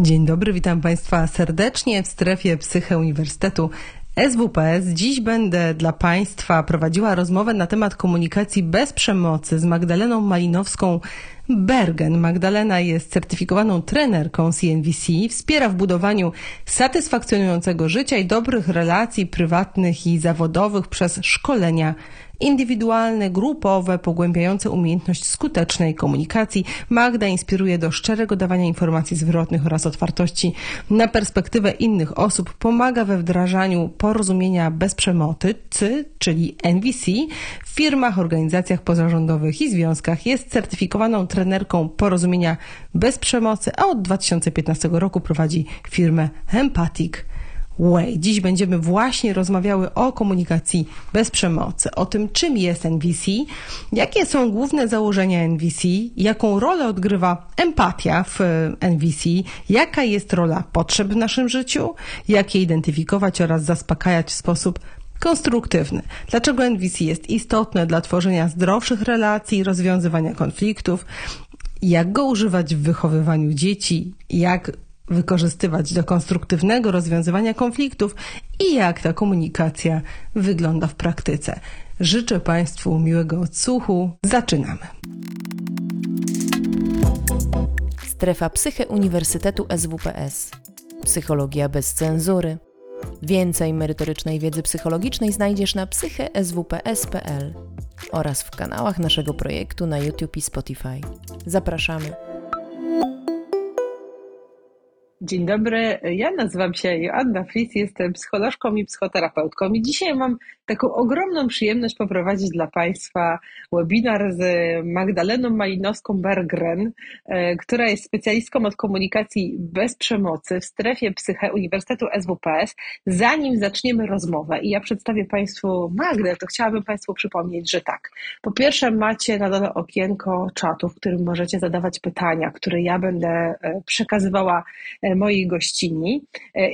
Dzień dobry, witam Państwa serdecznie w strefie Psyche Uniwersytetu SWPS. Dziś będę dla Państwa prowadziła rozmowę na temat komunikacji bez przemocy z Magdaleną Malinowską Bergen. Magdalena jest certyfikowaną trenerką CNVC, wspiera w budowaniu satysfakcjonującego życia i dobrych relacji prywatnych i zawodowych przez szkolenia indywidualne, grupowe, pogłębiające umiejętność skutecznej komunikacji. Magda inspiruje do szczerego dawania informacji zwrotnych oraz otwartości na perspektywę innych osób, pomaga we wdrażaniu porozumienia bez przemocy, czyli NVC, w firmach, organizacjach pozarządowych i związkach. Jest certyfikowaną trenerką porozumienia bez przemocy, a od 2015 roku prowadzi firmę Empathic Way. Dziś będziemy właśnie rozmawiały o komunikacji bez przemocy, o tym, czym jest NVC, jakie są główne założenia NVC, jaką rolę odgrywa empatia w NVC, jaka jest rola potrzeb w naszym życiu, jak je identyfikować oraz zaspokajać w sposób konstruktywny. Dlaczego NVC jest istotne dla tworzenia zdrowszych relacji, rozwiązywania konfliktów, jak go używać w wychowywaniu dzieci, jak wykorzystywać do konstruktywnego rozwiązywania konfliktów i jak ta komunikacja wygląda w praktyce. Życzę Państwu miłego odsłuchu. Zaczynamy. Strefa Psyche Uniwersytetu SWPS. Psychologia bez cenzury. Więcej merytorycznej wiedzy psychologicznej znajdziesz na psycheswps.pl oraz w kanałach naszego projektu na YouTube i Spotify. Zapraszamy. Dzień dobry, ja nazywam się Joanna Flis, jestem psycholożką i psychoterapeutką i dzisiaj mam taką ogromną przyjemność poprowadzić dla Państwa webinar z Magdaleną Malinowską-Bergren, e, która jest specjalistką od komunikacji bez przemocy w strefie psyche Uniwersytetu SWPS. Zanim zaczniemy rozmowę i ja przedstawię Państwu Magdę, to chciałabym Państwu przypomnieć, że tak, po pierwsze macie na dole okienko czatu, w którym możecie zadawać pytania, które ja będę e, przekazywała e, mojej gościni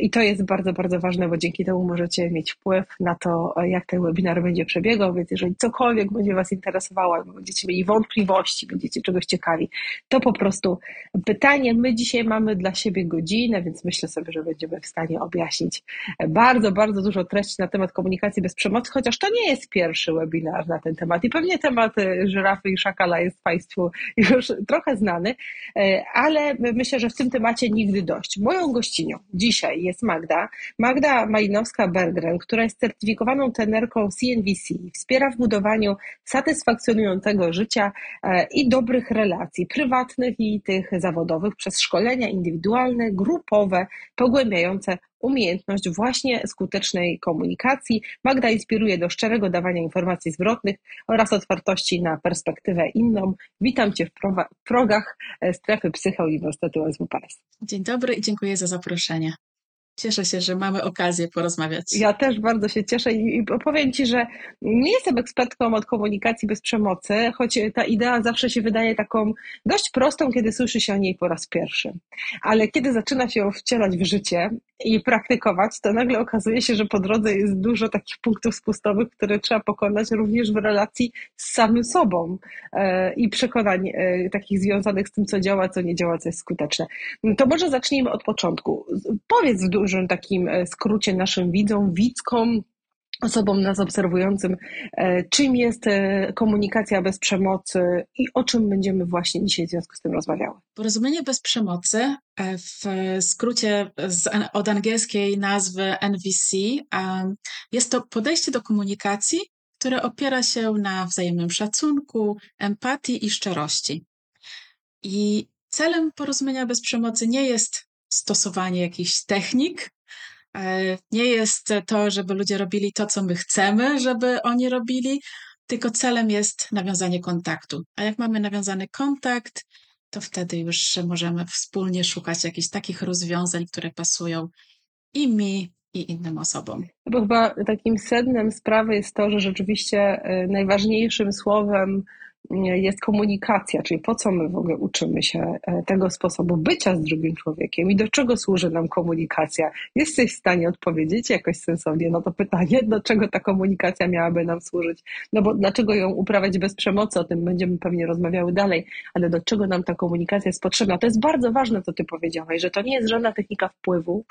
i to jest bardzo, bardzo ważne, bo dzięki temu możecie mieć wpływ na to, jak jak ten webinar będzie przebiegał, więc jeżeli cokolwiek będzie Was interesowało, będziecie mieli wątpliwości, będziecie czegoś ciekawi, to po prostu pytanie. My dzisiaj mamy dla siebie godzinę, więc myślę sobie, że będziemy w stanie objaśnić bardzo, bardzo dużo treści na temat komunikacji bez przemocy, chociaż to nie jest pierwszy webinar na ten temat i pewnie temat e, żyrafy i szakala jest Państwu już trochę znany, e, ale myślę, że w tym temacie nigdy dość. Moją gościnią dzisiaj jest Magda, Magda Malinowska-Bergren, która jest certyfikowaną ten partnerką CNVC. Wspiera w budowaniu satysfakcjonującego życia e, i dobrych relacji prywatnych i tych zawodowych przez szkolenia indywidualne, grupowe, pogłębiające umiejętność właśnie skutecznej komunikacji. Magda inspiruje do szczerego dawania informacji zwrotnych oraz otwartości na perspektywę inną. Witam Cię w progach e, strefy Psycha Uniwersytetu SWPS. Dzień dobry i dziękuję za zaproszenie. Cieszę się, że mamy okazję porozmawiać. Ja też bardzo się cieszę i powiem Ci, że nie jestem ekspertką od komunikacji bez przemocy, choć ta idea zawsze się wydaje taką dość prostą, kiedy słyszy się o niej po raz pierwszy. Ale kiedy zaczyna się ją wcielać w życie i praktykować, to nagle okazuje się, że po drodze jest dużo takich punktów spustowych, które trzeba pokonać również w relacji z samym sobą e, i przekonań e, takich związanych z tym, co działa, co nie działa, co jest skuteczne. To może zacznijmy od początku. Powiedz w dużym takim e, skrócie naszym widzom, widzkom, osobom nas obserwującym, czym jest komunikacja bez przemocy i o czym będziemy właśnie dzisiaj w związku z tym rozmawiały. Porozumienie bez przemocy, w skrócie z, od angielskiej nazwy NVC, jest to podejście do komunikacji, które opiera się na wzajemnym szacunku, empatii i szczerości. I celem porozumienia bez przemocy nie jest stosowanie jakichś technik, e, nie jest to, żeby ludzie robili to, co my chcemy, żeby oni robili, tylko celem jest nawiązanie kontaktu. A jak mamy nawiązany kontakt, to wtedy już możemy wspólnie szukać jakichś takich rozwiązań, które pasują i mi, i innym osobom. Bo chyba takim sednem sprawy jest to, że rzeczywiście e, najważniejszym słowem jest komunikacja, czyli po co my w ogóle uczymy się e, tego sposobu bycia z drugim człowiekiem i do czego służy nam komunikacja. Jesteś w stanie odpowiedzieć jakoś sensownie na to pytanie, do czego ta komunikacja miałaby nam służyć? No bo dlaczego ją uprawiać bez przemocy? O tym będziemy pewnie rozmawiały dalej, ale do czego nam ta komunikacja jest potrzebna? To jest bardzo ważne, co ty powiedziałaś, że to nie jest żadna technika wpływu,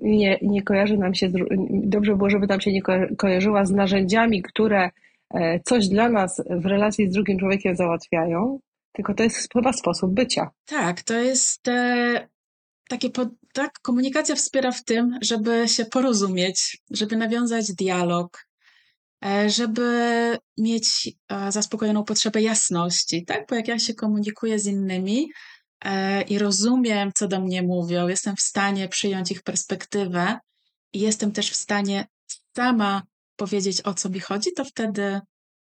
nie, nie kojarzy nam się, dobrze było, żeby nam się nie kojarzyła z narzędziami, które coś dla nas w relacji z drugim człowiekiem załatwiają, tylko to jest chyba sposób bycia. Tak, to jest e, takie, po, tak, komunikacja wspiera w tym, żeby się porozumieć, żeby nawiązać dialog, e, żeby mieć e, zaspokojoną potrzebę jasności, tak? Bo jak ja się komunikuję z innymi, E, i rozumiem, co do mnie mówią, jestem w stanie przyjąć ich perspektywę i jestem też w stanie sama powiedzieć, o co mi chodzi, to wtedy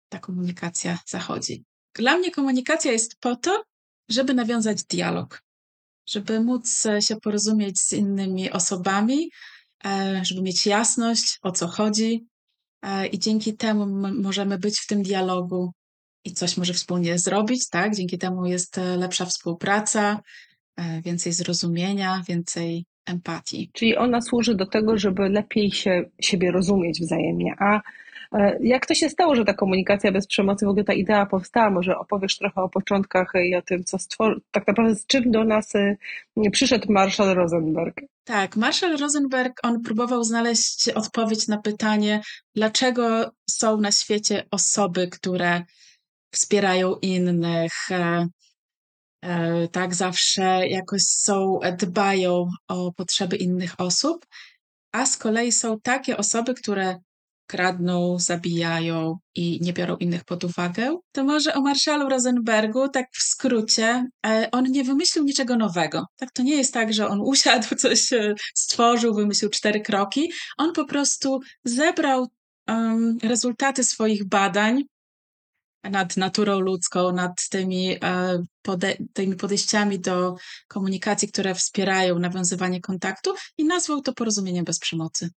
ta komunikacja zachodzi. Dla mnie komunikacja jest po to, żeby nawiązać dialog, żeby móc się porozumieć z innymi osobami, e, żeby mieć jasność, o co chodzi, e, i dzięki temu możemy być w tym dialogu i coś może wspólnie zrobić, tak? Dzięki temu jest e, lepsza współpraca, e, więcej zrozumienia, więcej empatii. Czyli ona służy do tego, żeby lepiej się siebie rozumieć wzajemnie. A e, jak to się stało, że ta komunikacja bez przemocy, w ogóle ta idea powstała? Może opowiesz trochę o początkach i o tym, co stworzył, tak naprawdę z czym do nas przyszedł Marshall Rosenberg? Tak, Marshall Rosenberg, on próbował znaleźć odpowiedź na pytanie, dlaczego są na świecie osoby, które wspierają innych, e, e, tak zawsze jakoś są, dbają o potrzeby innych osób, a z kolei są takie osoby, które kradną, zabijają i nie biorą innych pod uwagę. To może o Marshallu Rosenbergu, tak w skrócie, e, on nie wymyślił niczego nowego. Tak, to nie jest tak, że on usiadł, coś stworzył, wymyślił cztery kroki. On po prostu zebrał um, rezultaty swoich badań nad naturą ludzką, nad tymi, e, pode tymi podejściami do komunikacji, które wspierają nawiązywanie kontaktu i nazwał to porozumieniem bez przemocy.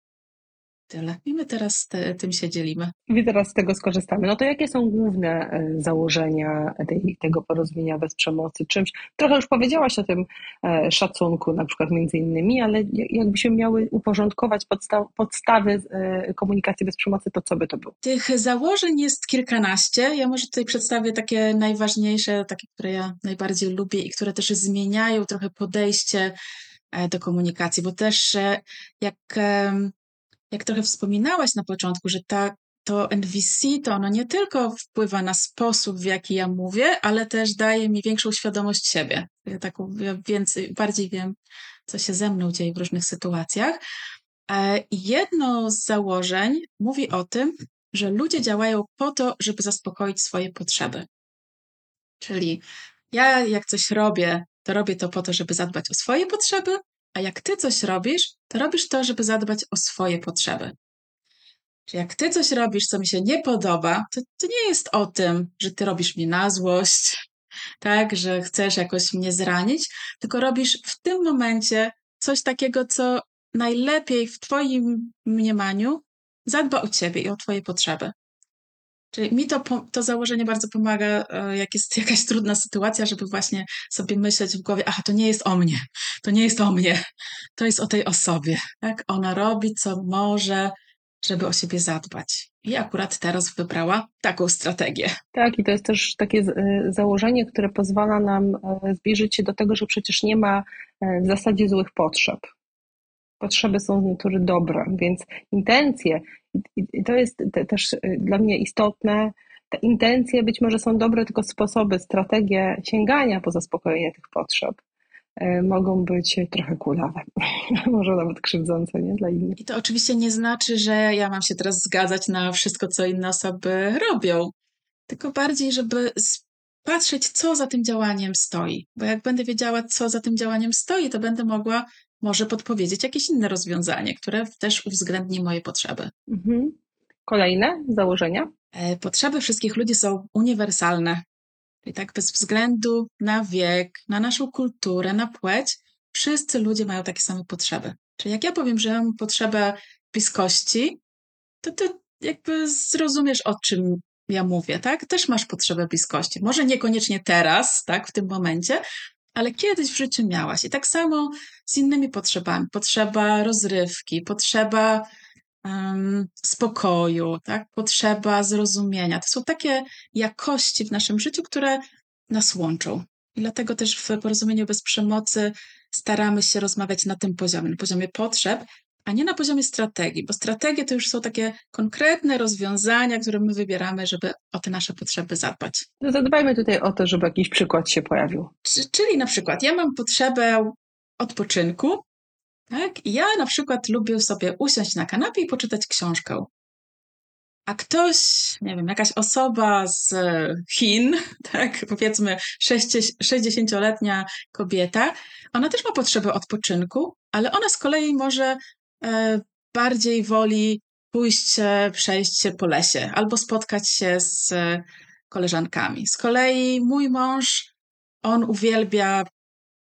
Tyle. I my teraz te, tym się dzielimy. I teraz z tego skorzystamy. No to jakie są główne e, założenia tej, tego porozumienia bez przemocy? Czymś, trochę już powiedziałaś o tym e, szacunku, na przykład między innymi, ale jakbyśmy miały uporządkować podstaw, podstawy e, komunikacji bez przemocy, to co by to było? Tych założeń jest kilkanaście. Ja może tutaj przedstawię takie najważniejsze, takie, które ja najbardziej lubię i które też zmieniają trochę podejście do komunikacji, bo też jak jak trochę wspominałaś na początku, że ta, to NVC to ono nie tylko wpływa na sposób, w jaki ja mówię, ale też daje mi większą świadomość siebie. Ja taką więcej, bardziej wiem, co się ze mną dzieje w różnych sytuacjach. E, jedno z założeń mówi o tym, że ludzie działają po to, żeby zaspokoić swoje potrzeby. Czyli ja, jak coś robię, to robię to po to, żeby zadbać o swoje potrzeby, a jak ty coś robisz, to robisz to, żeby zadbać o swoje potrzeby. Czy jak ty coś robisz, co mi się nie podoba, to, to nie jest o tym, że ty robisz mnie na złość, tak, że chcesz jakoś mnie zranić, tylko robisz w tym momencie coś takiego, co najlepiej w twoim mniemaniu zadba o ciebie i o twoje potrzeby. Czyli mi to, to założenie bardzo pomaga, e, jak jest jakaś trudna sytuacja, żeby właśnie sobie myśleć w głowie, aha, to nie jest o mnie, to nie jest o mnie, to jest o tej osobie. Tak? Ona robi, co może, żeby o siebie zadbać. I akurat teraz wybrała taką strategię. Tak, i to jest też takie e, założenie, które pozwala nam e, zbliżyć się do tego, że przecież nie ma w zasadzie złych potrzeb. Potrzeby są z natury dobre, więc intencje i to jest też y, dla mnie istotne. Te intencje być może są dobre, tylko sposoby, strategie sięgania po zaspokojenie tych potrzeb y, mogą być trochę kulawe, może nawet krzywdzące nie? dla innych. I to oczywiście nie znaczy, że ja mam się teraz zgadzać na wszystko, co inne osoby robią, tylko bardziej, żeby patrzeć, co za tym działaniem stoi. Bo jak będę wiedziała, co za tym działaniem stoi, to będę mogła może podpowiedzieć jakieś inne rozwiązanie, które też uwzględni moje potrzeby. Mhm. Kolejne założenia? E, potrzeby wszystkich ludzi są uniwersalne. Czyli tak bez względu na wiek, na naszą kulturę, na płeć, wszyscy ludzie mają takie same potrzeby. Czyli jak ja powiem, że mam potrzebę bliskości, to ty jakby zrozumiesz, o czym ja mówię, tak? Też masz potrzebę bliskości. Może niekoniecznie teraz, tak, w tym momencie, ale kiedyś w życiu miałaś. I tak samo z innymi potrzebami. Potrzeba rozrywki, potrzeba um, spokoju, tak? potrzeba zrozumienia. To są takie jakości w naszym życiu, które nas łączą. I dlatego też w porozumieniu bez przemocy staramy się rozmawiać na tym poziomie, na poziomie potrzeb, a nie na poziomie strategii, bo strategie to już są takie konkretne rozwiązania, które my wybieramy, żeby o te nasze potrzeby zadbać. No zadbajmy tutaj o to, żeby jakiś przykład się pojawił. Czyli na przykład ja mam potrzebę odpoczynku, tak? I ja na przykład lubię sobie usiąść na kanapie i poczytać książkę. A ktoś, nie wiem, jakaś osoba z Chin, tak, powiedzmy 60-letnia kobieta, ona też ma potrzebę odpoczynku, ale ona z kolei może bardziej woli pójść, przejść się po lesie albo spotkać się z koleżankami. Z kolei mój mąż, on uwielbia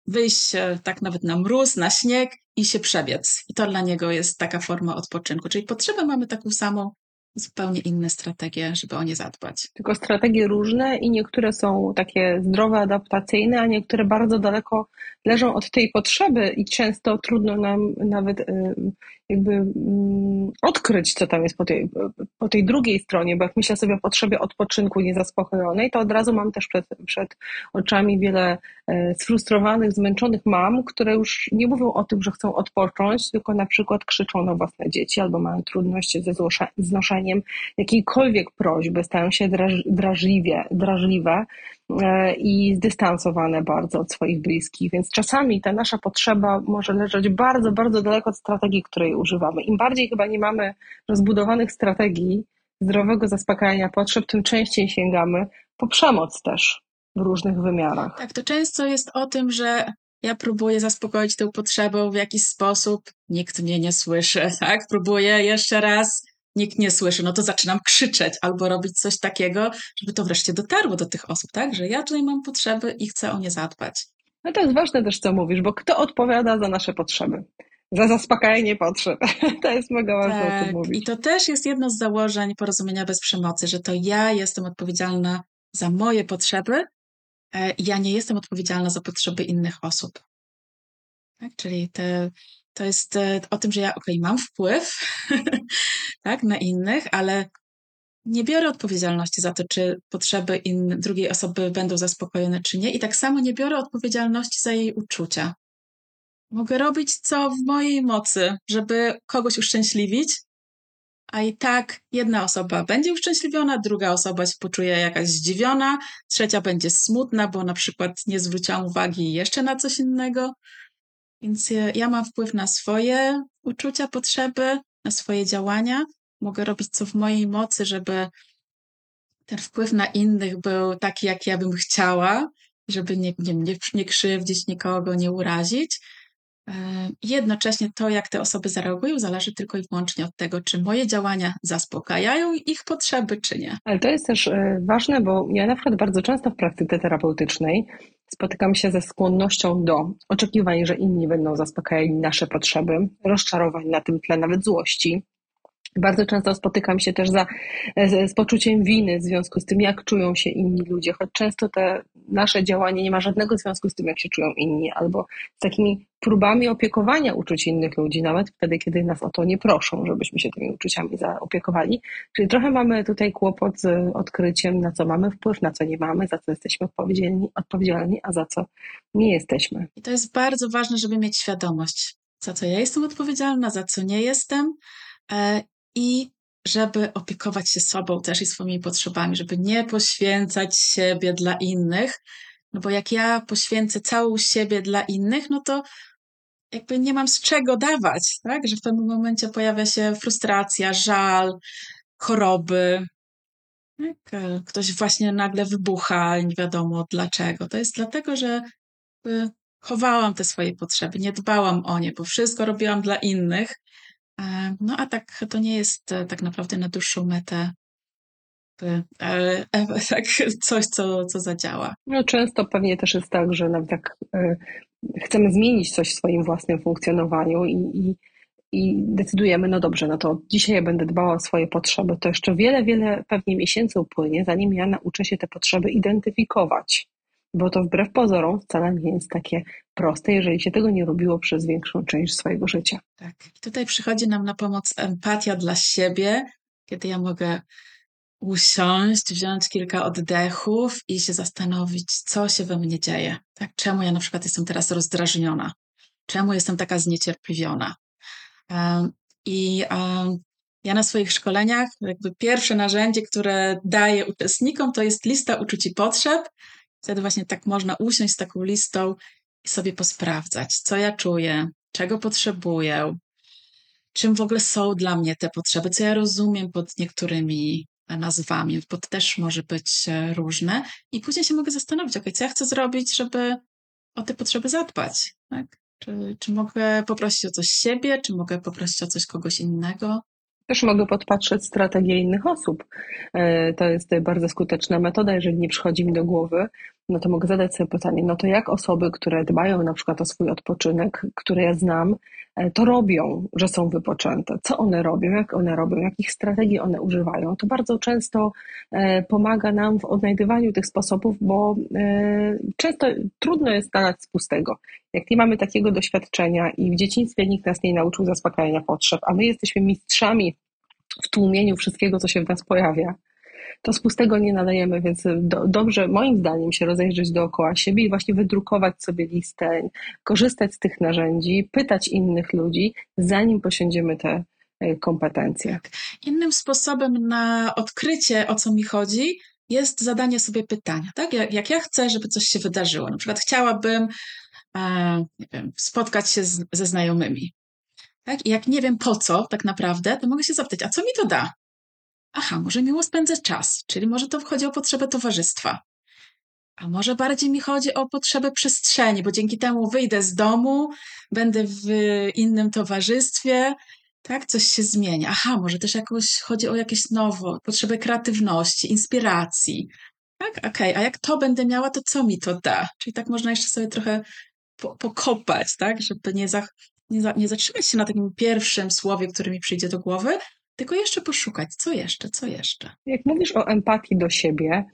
wyjść tak nawet na mróz, na śnieg i się przebiec. I to dla niego jest taka forma odpoczynku. Czyli potrzebę mamy taką samą, zupełnie inne strategie, żeby o nie zadbać. Tylko strategie różne i niektóre są takie zdrowe, adaptacyjne, a niektóre bardzo daleko leżą od tej potrzeby i często trudno nam nawet jakby odkryć, co tam jest po tej, po tej drugiej stronie, bo jak myślę sobie o potrzebie odpoczynku niezaspokojonej, to od razu mam też przed, przed oczami wiele e, sfrustrowanych, zmęczonych mam, które już nie mówią o tym, że chcą odpocząć, tylko na przykład krzyczą na własne dzieci albo mają trudności ze znoszeniem jakiejkolwiek prośby, stają się drażliwie, drażliwe i zdystansowane bardzo od swoich bliskich. Więc czasami ta nasza potrzeba może leżeć bardzo, bardzo daleko od strategii, której używamy. Im bardziej chyba nie mamy rozbudowanych strategii zdrowego zaspokajania potrzeb, tym częściej sięgamy po przemoc też w różnych wymiarach. Tak, to często jest o tym, że ja próbuję zaspokoić tę potrzebę w jakiś sposób, nikt mnie nie słyszy, tak? Próbuję jeszcze raz, nikt nie słyszy, no to zaczynam krzyczeć albo robić coś takiego, żeby to wreszcie dotarło do tych osób, tak? Że ja tutaj mam potrzeby i chcę o nie zadbać. No to jest ważne też, co mówisz, bo kto odpowiada za nasze potrzeby? Za zaspokajanie potrzeb. To jest mega ważne, tak, o tym mówić. I to też jest jedno z założeń porozumienia bez przemocy, że to ja jestem odpowiedzialna za moje potrzeby, e, ja nie jestem odpowiedzialna za potrzeby innych osób. Tak? Czyli te, to jest e, o tym, że ja, okej, okay, mam wpływ tak, na innych, ale nie biorę odpowiedzialności za to, czy potrzeby in, drugiej osoby będą zaspokojone, czy nie. I tak samo nie biorę odpowiedzialności za jej uczucia. Mogę robić co w mojej mocy, żeby kogoś uszczęśliwić, a i tak jedna osoba będzie uszczęśliwiona, druga osoba się poczuje jakaś zdziwiona, trzecia będzie smutna, bo na przykład nie zwróciła uwagi jeszcze na coś innego. Więc ja mam wpływ na swoje uczucia, potrzeby, na swoje działania. Mogę robić co w mojej mocy, żeby ten wpływ na innych był taki, jak ja bym chciała, żeby nie, nie, nie, nie krzywdzić nikogo, nie urazić. E, jednocześnie to, jak te osoby zareagują, zależy tylko i wyłącznie od tego, czy moje działania zaspokajają ich potrzeby, czy nie. Ale to jest też e, ważne, bo ja na przykład bardzo często w praktyce terapeutycznej spotykam się ze skłonnością do oczekiwań, że inni będą zaspokajali nasze potrzeby, rozczarowań na tym tle, nawet złości, bardzo często spotykam się też za, z, z, poczuciem winy w związku z tym, jak czują się inni ludzie, choć często te nasze działanie nie ma żadnego związku z tym, jak się czują inni, albo z takimi próbami opiekowania uczuć innych ludzi, nawet wtedy, kiedy nas o to nie proszą, żebyśmy się tymi uczuciami zaopiekowali. Czyli trochę mamy tutaj kłopot z odkryciem, na co mamy wpływ, na co nie mamy, za co jesteśmy odpowiedzialni, odpowiedzialni a za co nie jesteśmy. I to jest bardzo ważne, żeby mieć świadomość, za co ja jestem odpowiedzialna, za co nie jestem e, i żeby opiekować się sobą też i swoimi potrzebami, żeby nie poświęcać siebie dla innych, no bo jak ja poświęcę całą siebie dla innych, no to jakby nie mam z czego dawać, tak? Że w pewnym momencie pojawia się frustracja, żal, choroby. Tak? Ktoś właśnie nagle wybucha, nie wiadomo dlaczego. To jest dlatego, że chowałam te swoje potrzeby, nie dbałam o nie, bo wszystko robiłam dla innych, E, no a tak to nie jest e, tak naprawdę na dłuższą metę e, tak, coś, co, co zadziała. No często pewnie też jest tak, że nawet jak chcemy zmienić coś w swoim własnym funkcjonowaniu i, i i decydujemy, no dobrze, no to dzisiaj będę dbała o swoje potrzeby, to jeszcze wiele, wiele pewnie miesięcy upłynie, zanim ja nauczę się te potrzeby identyfikować. Bo to wbrew pozorom wcale nie jest takie proste, jeżeli się tego nie robiło przez większą część swojego życia. Tak. I tutaj przychodzi nam na pomoc empatia dla siebie, kiedy ja mogę usiąść, wziąć kilka oddechów i się zastanowić, co się we mnie dzieje. Tak, czemu ja na przykład jestem teraz rozdrażniona? Czemu jestem taka zniecierpliwiona? Um, I um, ja na swoich szkoleniach, jakby pierwsze narzędzie, które daję uczestnikom, to jest lista uczuć i potrzeb. Wtedy właśnie tak można usiąść z taką listą i sobie posprawdzać, co ja czuję, czego potrzebuję, czym w ogóle są dla mnie te potrzeby, co ja rozumiem pod niektórymi nazwami, bo to też może być e, różne. I później się mogę zastanowić, ok, co ja chcę zrobić, żeby o te potrzeby zadbać. Tak? Czy, czy mogę poprosić o coś siebie, czy mogę poprosić o coś kogoś innego? Też mogę podpatrzeć strategię innych osób. E, to jest bardzo skuteczna metoda. Jeżeli nie przychodzi mi do głowy, no to mogę zadać sobie pytanie, no to jak osoby, które dbają na przykład o swój odpoczynek, które ja znam, e, to robią, że są wypoczęte. Co one robią, jak one robią, jakich strategii one używają. To bardzo często e, pomaga nam w odnajdywaniu tych sposobów, bo często trudno jest znaleźć z pustego. Jak nie mamy takiego doświadczenia i w dzieciństwie nikt nas nie nauczył zaspokajania potrzeb, a my jesteśmy mistrzami w tłumieniu wszystkiego, co się w nas pojawia, to z pustego nie nadajemy, więc do, dobrze, moim zdaniem, się rozejrzeć dookoła siebie i właśnie wydrukować sobie listę, korzystać z tych narzędzi, pytać innych ludzi, zanim posiądziemy te e, kompetencje. Tak. Innym sposobem na odkrycie, o co mi chodzi, jest zadanie sobie pytania. Tak? Jak, jak ja chcę, żeby coś się wydarzyło, na przykład chciałabym e, wiem, spotkać się z, ze znajomymi. Tak? I jak nie wiem po co tak naprawdę, to mogę się zapytać, a co mi to da? Aha, może miło spędzę czas, czyli może to chodzi o potrzebę towarzystwa. A może bardziej mi chodzi o potrzebę przestrzeni, bo dzięki temu wyjdę z domu, będę w innym towarzystwie, tak, coś się zmienia. Aha, może też jakoś chodzi o jakieś nowo, potrzebę kreatywności, inspiracji. Tak, okej, okay. a jak to będę miała, to co mi to da? Czyli tak można jeszcze sobie trochę po, pokopać, tak, żeby nie, za, nie, za, nie zatrzymać się na takim pierwszym słowie, które mi przyjdzie do głowy, tylko jeszcze poszukać, co jeszcze, co jeszcze. Jak mówisz o empatii do siebie,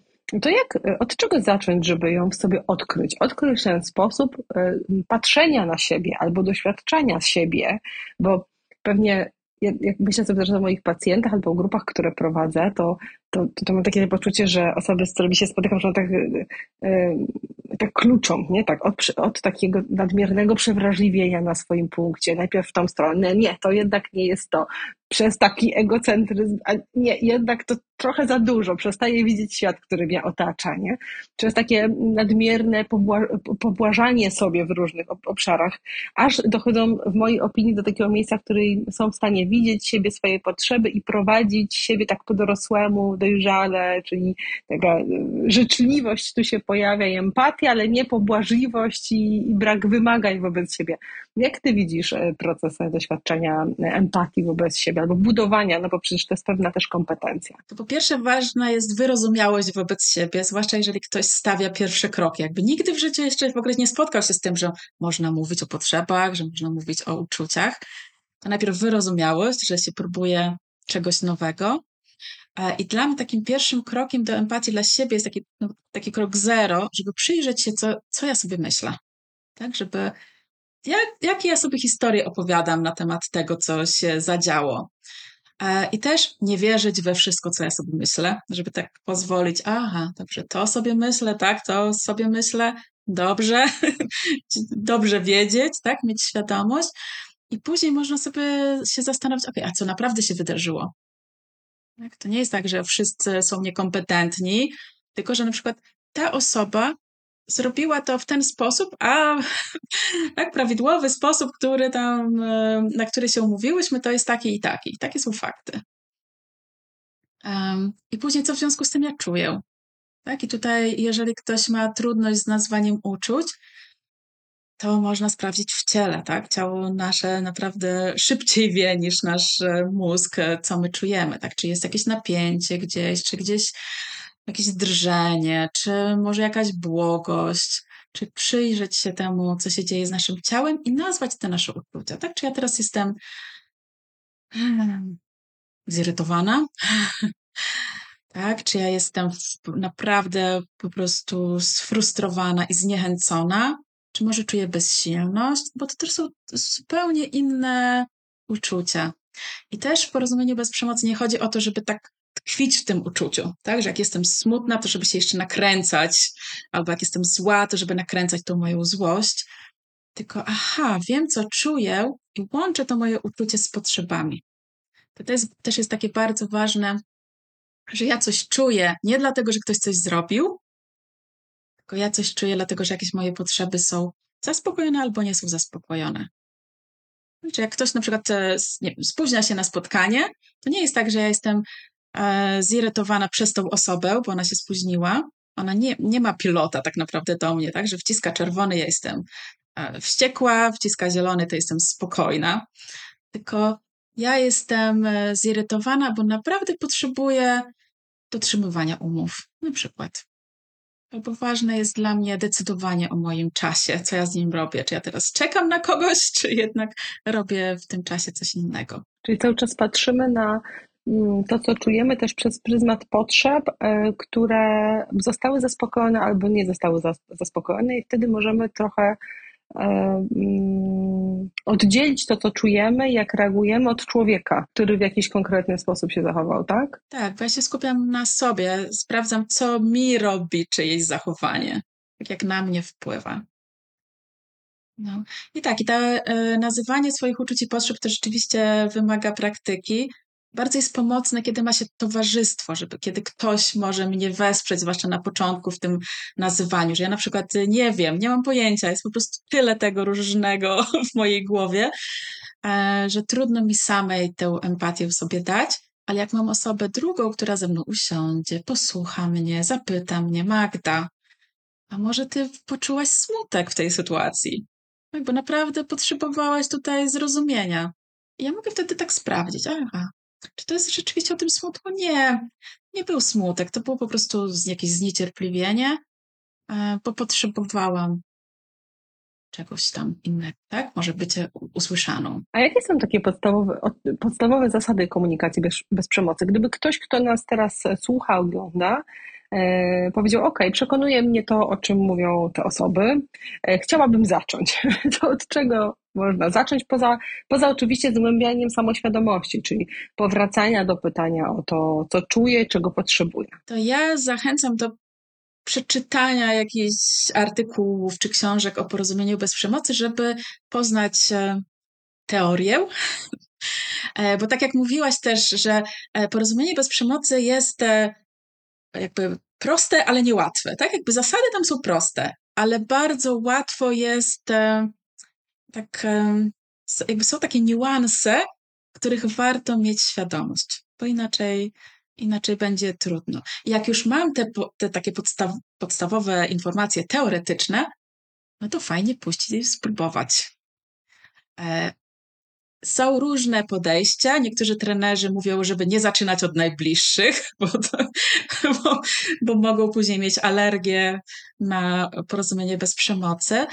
to jak, od czego zacząć, żeby ją w sobie odkryć? Odkryć ten sposób e, patrzenia na siebie albo doświadczenia siebie, bo pewnie jak myślę sobie też o moich pacjentach albo o grupach, które prowadzę, to, to, to mam takie poczucie, że osoby, z którymi się spotykam, są tak, e, tak kluczą, nie? Tak, od, od takiego nadmiernego przewrażliwienia na swoim punkcie. Najpierw w tą stronę, nie, to jednak nie jest to przez taki egocentryzm, a nie, jednak to trochę za dużo, przestaję widzieć świat, który mnie otacza, nie? Przez takie nadmierne pobłażanie sobie w różnych obszarach, aż dochodzą w mojej opinii do takiego miejsca, w którym są w stanie widzieć siebie, swoje potrzeby i prowadzić siebie tak po dorosłemu, dojrzale, czyli taka y, życzliwość tu się pojawia i empatia, ale nie pobłażliwość i, i brak wymagań wobec siebie. Jak ty widzisz e, proces doświadczenia empatii wobec siebie albo budowania, no bo przecież to jest pewna też kompetencja. To po pierwsze ważna jest wyrozumiałość wobec siebie, zwłaszcza jeżeli ktoś stawia pierwszy krok. Jakby nigdy w życiu jeszcze w ogóle nie spotkał się z tym, że można mówić o potrzebach, że można mówić o uczuciach. To najpierw wyrozumiałość, że się próbuje czegoś nowego. E, I dla mnie takim pierwszym krokiem do empatii dla siebie jest taki, no, taki krok zero, żeby przyjrzeć się, co, co ja sobie myślę. Tak, żeby jak, jakie ja sobie historie opowiadam na temat tego, co się zadziało. E, I też nie wierzyć we wszystko, co ja sobie myślę, żeby tak pozwolić, aha, dobrze, to sobie myślę, tak, to sobie myślę, dobrze, dobrze wiedzieć, tak, mieć świadomość. I później można sobie się zastanowić, ok, a co naprawdę się wydarzyło? Tak? To nie jest tak, że wszyscy są niekompetentni, tylko że na przykład ta osoba zrobiła to w ten sposób, a tak, prawidłowy sposób, który tam, e, na który się umówiłyśmy, to jest taki i taki. Takie są fakty. Um, I później, co w związku z tym ja czuję? Tak, i tutaj, jeżeli ktoś ma trudność z nazwaniem uczuć, to można sprawdzić w ciele, tak? Ciało nasze naprawdę szybciej wie niż nasz e, mózg, e, co my czujemy, tak? Czy jest jakieś napięcie gdzieś, czy gdzieś jakieś drżenie, czy może jakaś błogość, czy przyjrzeć się temu, co się dzieje z naszym ciałem i nazwać te nasze uczucia, tak? Czy ja teraz jestem zirytowana? tak? Czy ja jestem naprawdę po prostu sfrustrowana i zniechęcona? Czy może czuję bezsilność? Bo to też są zupełnie inne uczucia. I też w porozumieniu bez przemocy nie chodzi o to, żeby tak tkwić w tym uczuciu, tak? Że jak jestem smutna, to żeby się jeszcze nakręcać, albo jak jestem zła, to żeby nakręcać tą moją złość. Tylko, aha, wiem, co czuję i łączę to moje uczucie z potrzebami. To jest, też jest takie bardzo ważne, że ja coś czuję nie dlatego, że ktoś coś zrobił, tylko ja coś czuję dlatego, że jakieś moje potrzeby są zaspokojone albo nie są zaspokojone. Czy jak ktoś na przykład e, nie spóźnia się na spotkanie, to nie jest tak, że ja jestem e, zirytowana przez tą osobę, bo ona się spóźniła. Ona nie, nie ma pilota tak naprawdę do mnie, tak? Że wciska czerwony, ja jestem e, wściekła, wciska zielony, to jestem spokojna. Tylko ja jestem e, zirytowana, bo naprawdę potrzebuję dotrzymywania umów, na przykład. Bo ważne jest dla mnie decydowanie o moim czasie, co ja z nim robię. Czy ja teraz czekam na kogoś, czy jednak robię w tym czasie coś innego. Czyli cały czas patrzymy na mm, to, co czujemy też przez pryzmat potrzeb, e, które zostały zaspokojone albo nie zostały zaspokojone, i wtedy możemy trochę oddzielić to, co czujemy, jak reagujemy od człowieka, który w jakiś konkretny sposób się zachował, tak? Tak, bo ja się skupiam na sobie, sprawdzam, co mi robi czyjeś zachowanie, tak jak na mnie wpływa. No. I tak, i to e, nazywanie swoich uczuć i potrzeb to rzeczywiście wymaga praktyki, bardzo jest pomocne, kiedy ma się towarzystwo, żeby kiedy ktoś może mnie wesprzeć, zwłaszcza na początku w tym nazywaniu, że ja na przykład nie wiem, nie mam pojęcia, jest po prostu tyle tego różnego w mojej głowie, e, że trudno mi samej tę empatię sobie dać, ale jak mam osobę drugą, która ze mną usiądzie, posłucha mnie, zapyta mnie, Magda, a może ty poczułaś smutek w tej sytuacji? Bo naprawdę potrzebowałaś tutaj zrozumienia. I ja mogę wtedy tak sprawdzić, aha, czy to jest rzeczywiście o tym smutku? Nie, nie był smutek. To było po prostu jakieś zniecierpliwienie, e, bo potrzebowałam czegoś tam innego, tak? Może bycie usłyszaną. A jakie są takie podstawowe, podstawowe zasady komunikacji bez, bez przemocy? Gdyby ktoś, kto nas teraz słucha, ogląda, e, powiedział: OK, przekonuje mnie to, o czym mówią te osoby, e, chciałabym zacząć. To od czego można zacząć poza, poza oczywiście zgłębianiem samoświadomości, czyli powracania do pytania o to, co czuję, czego potrzebuję. To ja zachęcam do przeczytania jakichś artykułów czy książek o porozumieniu bez przemocy, żeby poznać e, teorię. E, bo tak jak mówiłaś też, że e, porozumienie bez przemocy jest jakby proste, ale niełatwe. Tak jakby zasady tam są proste, ale bardzo łatwo jest tak jakby są takie niuanse, których warto mieć świadomość, bo inaczej, inaczej będzie trudno. jak już mam te, te takie podstaw, podstawowe informacje teoretyczne, no to fajnie pójść i spróbować. E, są różne podejścia. Niektórzy trenerzy mówią, żeby nie zaczynać od najbliższych, bo, to, bo, bo mogą później mieć alergię na porozumienie bez przemocy.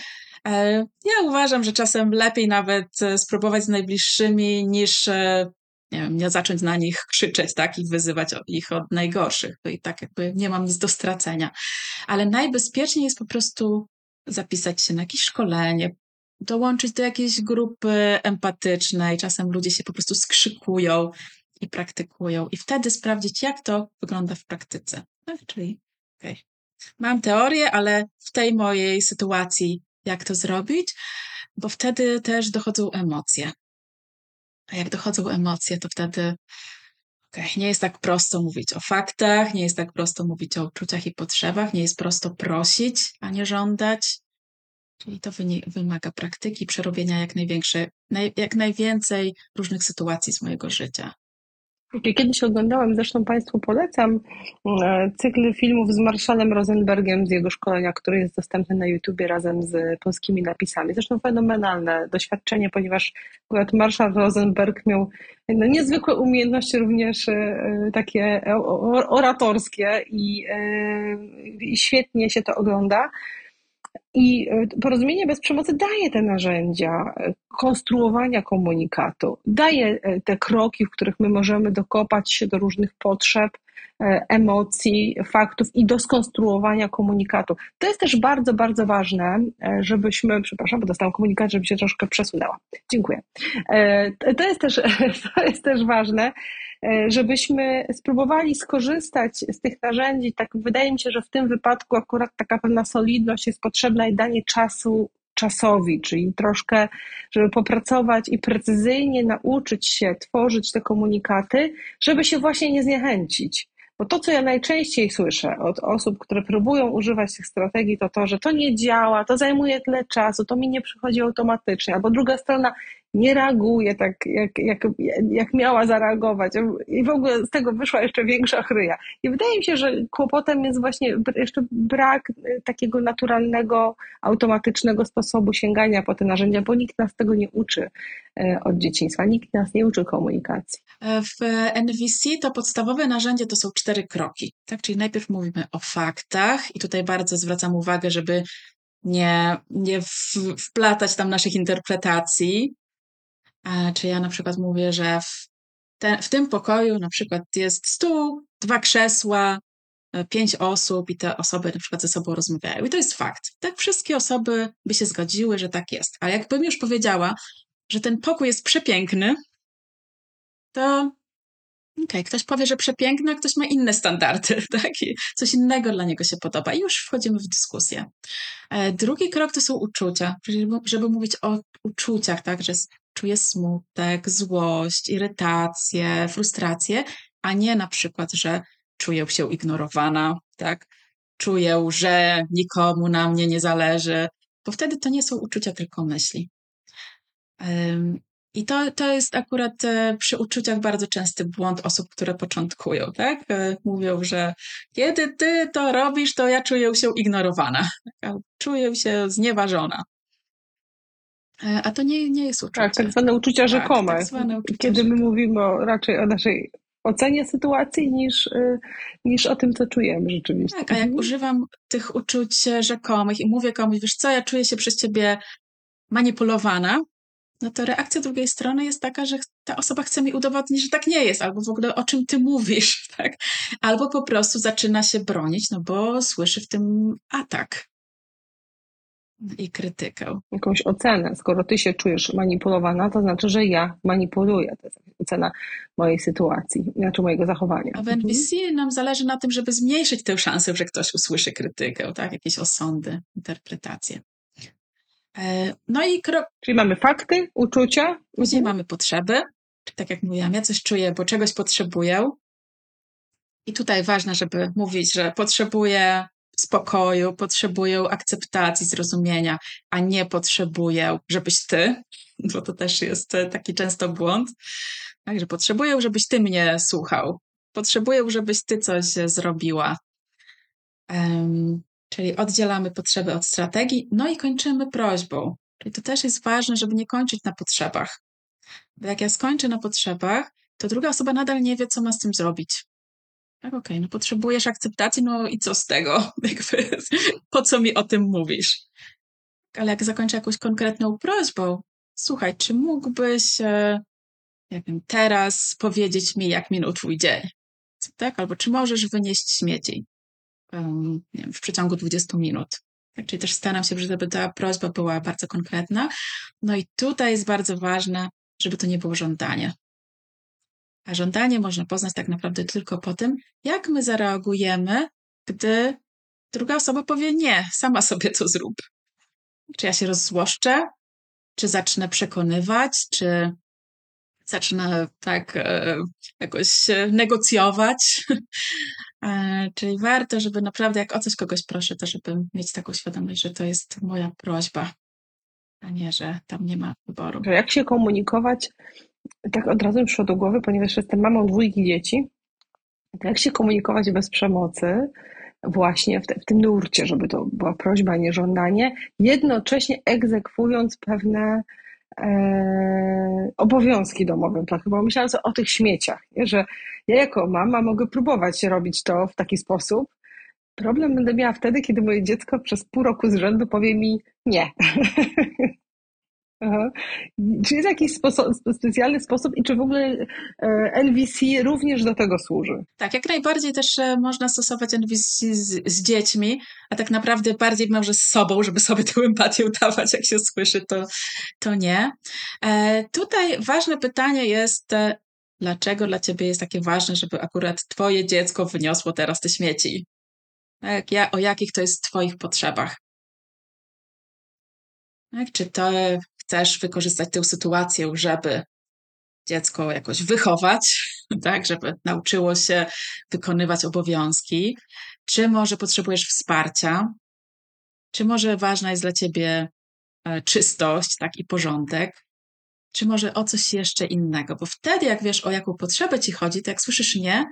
E, ja uważam, że czasem lepiej nawet e, spróbować z najbliższymi niż e, nie wiem, nie zacząć na nich krzyczeć, tak, i wyzywać ich od najgorszych. To i tak jakby nie mam nic do stracenia. Ale najbezpieczniej jest po prostu zapisać się na jakieś szkolenie, dołączyć do jakiejś grupy empatycznej. Czasem ludzie się po prostu skrzykują i praktykują, i wtedy sprawdzić, jak to wygląda w praktyce. Tak, czyli okay. mam teorię, ale w tej mojej sytuacji jak to zrobić, bo wtedy też dochodzą emocje. A jak dochodzą emocje, to wtedy okay, nie jest tak prosto mówić o faktach, nie jest tak prosto mówić o uczuciach i potrzebach, nie jest prosto prosić, a nie żądać. Czyli to wymaga praktyki, przerobienia jak, największe, jak najwięcej różnych sytuacji z mojego życia. Kiedyś oglądałem, zresztą Państwu polecam, e, cykl filmów z Marszalem Rosenbergiem z jego szkolenia, który jest dostępny na YouTubie razem z polskimi napisami. Zresztą fenomenalne doświadczenie, ponieważ akurat Marszal Rosenberg miał no, niezwykłe umiejętności również e, takie oratorskie e, i świetnie się to ogląda. I porozumienie bez przemocy daje te narzędzia konstruowania komunikatu, daje te kroki, w których my możemy dokopać się do różnych potrzeb, E, emocji, faktów i do skonstruowania komunikatu. To jest też bardzo, bardzo ważne, e, żebyśmy, przepraszam, bo dostałam komunikat, żeby się troszkę przesunęła. Dziękuję. E, to jest też, to jest też ważne, żebyśmy spróbowali skorzystać z tych narzędzi. Tak wydaje mi się, że w tym wypadku akurat taka pewna solidność jest potrzebna i danie czasu czasowi, czyli troszkę, żeby popracować i precyzyjnie nauczyć się tworzyć te komunikaty, żeby się właśnie nie zniechęcić. Bo to, co ja najczęściej słyszę od osób, które próbują używać tych strategii, to to, że to nie działa, to zajmuje tyle czasu, to mi nie przychodzi automatycznie, albo druga strona nie reaguje tak, jak, jak, jak miała zareagować. I w ogóle z tego wyszła jeszcze większa chryja. I wydaje mi się, że kłopotem jest właśnie jeszcze brak takiego naturalnego, automatycznego sposobu sięgania po te narzędzia, bo nikt nas tego nie uczy y, od dzieciństwa, nikt nas nie uczy komunikacji. E, w NVC to podstawowe narzędzie to są cztery kroki. Tak? Czyli najpierw mówimy o faktach, i tutaj bardzo zwracam uwagę, żeby nie, nie wplatać tam naszych interpretacji, czy ja na przykład mówię, że w, te, w tym pokoju na przykład jest stół, dwa krzesła, e, pięć osób i te osoby na przykład ze sobą rozmawiają. I to jest fakt. Tak wszystkie osoby by się zgodziły, że tak jest. Ale jakbym już powiedziała, że ten pokój jest przepiękny, to okej, okay, ktoś powie, że przepiękny, a ktoś ma inne standardy, tak? I coś innego dla niego się podoba. I już wchodzimy w dyskusję. E, drugi krok to są uczucia, żeby, żeby mówić o uczuciach, tak? Że czuję smutek, złość, irytację, frustrację, a nie na przykład, że czuję się ignorowana, tak? Czuję, że nikomu na mnie nie zależy, bo wtedy to nie są uczucia, tylko myśli. I to, to jest akurat e, przy uczuciach bardzo częsty błąd osób, które początkują, tak? E, mówią, że kiedy ty to robisz, to ja czuję się ignorowana, czuję się znieważona. E, a to nie, nie jest uczucie. Tak, tak zwane uczucia tak, rzekome. Tak zwane uczucia kiedy rzekome. my mówimy o, raczej o naszej ocenie sytuacji niż, y, niż o tym, co czujemy rzeczywiście. Tak, a jak mhm. używam tych uczuć rzekomych i mówię komuś, wiesz co, ja czuję się przez ciebie manipulowana, no to reakcja drugiej strony jest taka, że ta osoba chce mi udowodnić, że tak nie jest, albo w ogóle o czym ty mówisz, tak? Albo po prostu zaczyna się bronić, no bo słyszy w tym atak i krytykę. Jakąś ocenę. Skoro ty się czujesz manipulowana, to znaczy, że ja manipuluję. To jest ocena mojej sytuacji, znaczy mojego zachowania. A w NVC mhm. nam zależy na tym, żeby zmniejszyć tę szansę, że ktoś usłyszy krytykę, tak? jakieś osądy, interpretacje. E, no i krok. Czyli mamy fakty, uczucia. Później mhm. mamy potrzeby. Tak jak mówiłam, ja coś czuję, bo czegoś potrzebuję. I tutaj ważne, żeby mówić, że potrzebuję spokoju, potrzebuję akceptacji, zrozumienia, a nie potrzebuję, żebyś ty, bo to też jest taki często błąd, także potrzebuję, żebyś ty mnie słuchał, potrzebuję, żebyś ty coś zrobiła. Um, czyli oddzielamy potrzeby od strategii, no i kończymy prośbą. Czyli to też jest ważne, żeby nie kończyć na potrzebach. Bo jak ja skończę na potrzebach, to druga osoba nadal nie wie, co ma z tym zrobić. Tak, okej, no potrzebujesz akceptacji, no i co z tego? Jakby, po co mi o tym mówisz? Ale jak zakończę jakąś konkretną prośbą, słuchaj, czy mógłbyś, e, nie wiem, teraz powiedzieć mi, jak minął twój dzień? Tak? Albo czy możesz wynieść śmieci um, nie wiem, w przeciągu 20 minut? Tak, czyli też staram się, żeby ta prośba była bardzo konkretna. No i tutaj jest bardzo ważne, żeby to nie było żądanie. A żądanie można poznać tak naprawdę tylko po tym, jak my zareagujemy, gdy druga osoba powie nie, sama sobie to zrób. Czy ja się rozzłoszczę, czy zacznę przekonywać, czy zacznę tak e, jakoś negocjować. e, czyli warto, żeby naprawdę jak o coś kogoś proszę, to żeby mieć taką świadomość, że to jest moja prośba, a nie, że tam nie ma wyboru. Jak się komunikować tak od razu mi przyszło do głowy, ponieważ jestem mamą dwójki dzieci, jak się komunikować bez przemocy, właśnie w, te, w tym nurcie, żeby to była prośba, nie żądanie, jednocześnie egzekwując pewne e, obowiązki domowe. Tak, chyba myślałam o tych śmieciach, nie? że ja jako mama mogę próbować robić to w taki sposób, Problem będę miała wtedy, kiedy moje dziecko przez pół roku z rzędu powie mi nie. Aha. Czy jest jakiś specjalny sposób i czy w ogóle e, NVC również do tego służy? Tak, jak najbardziej też e, można stosować NVC z, z dziećmi, a tak naprawdę bardziej może z sobą, żeby sobie tę empatię udawać, jak się słyszy, to, to nie. E, tutaj ważne pytanie jest, e, dlaczego dla ciebie jest takie ważne, żeby akurat twoje dziecko wyniosło teraz te śmieci? Tak, ja, o jakich to jest twoich potrzebach? Tak, czy to chcesz wykorzystać tę sytuację, żeby dziecko jakoś wychować, tak, żeby nauczyło się wykonywać obowiązki, czy może potrzebujesz wsparcia, czy może ważna jest dla ciebie e, czystość, tak, i porządek, czy może o coś jeszcze innego, bo wtedy, jak wiesz, o jaką potrzebę ci chodzi, to jak słyszysz nie,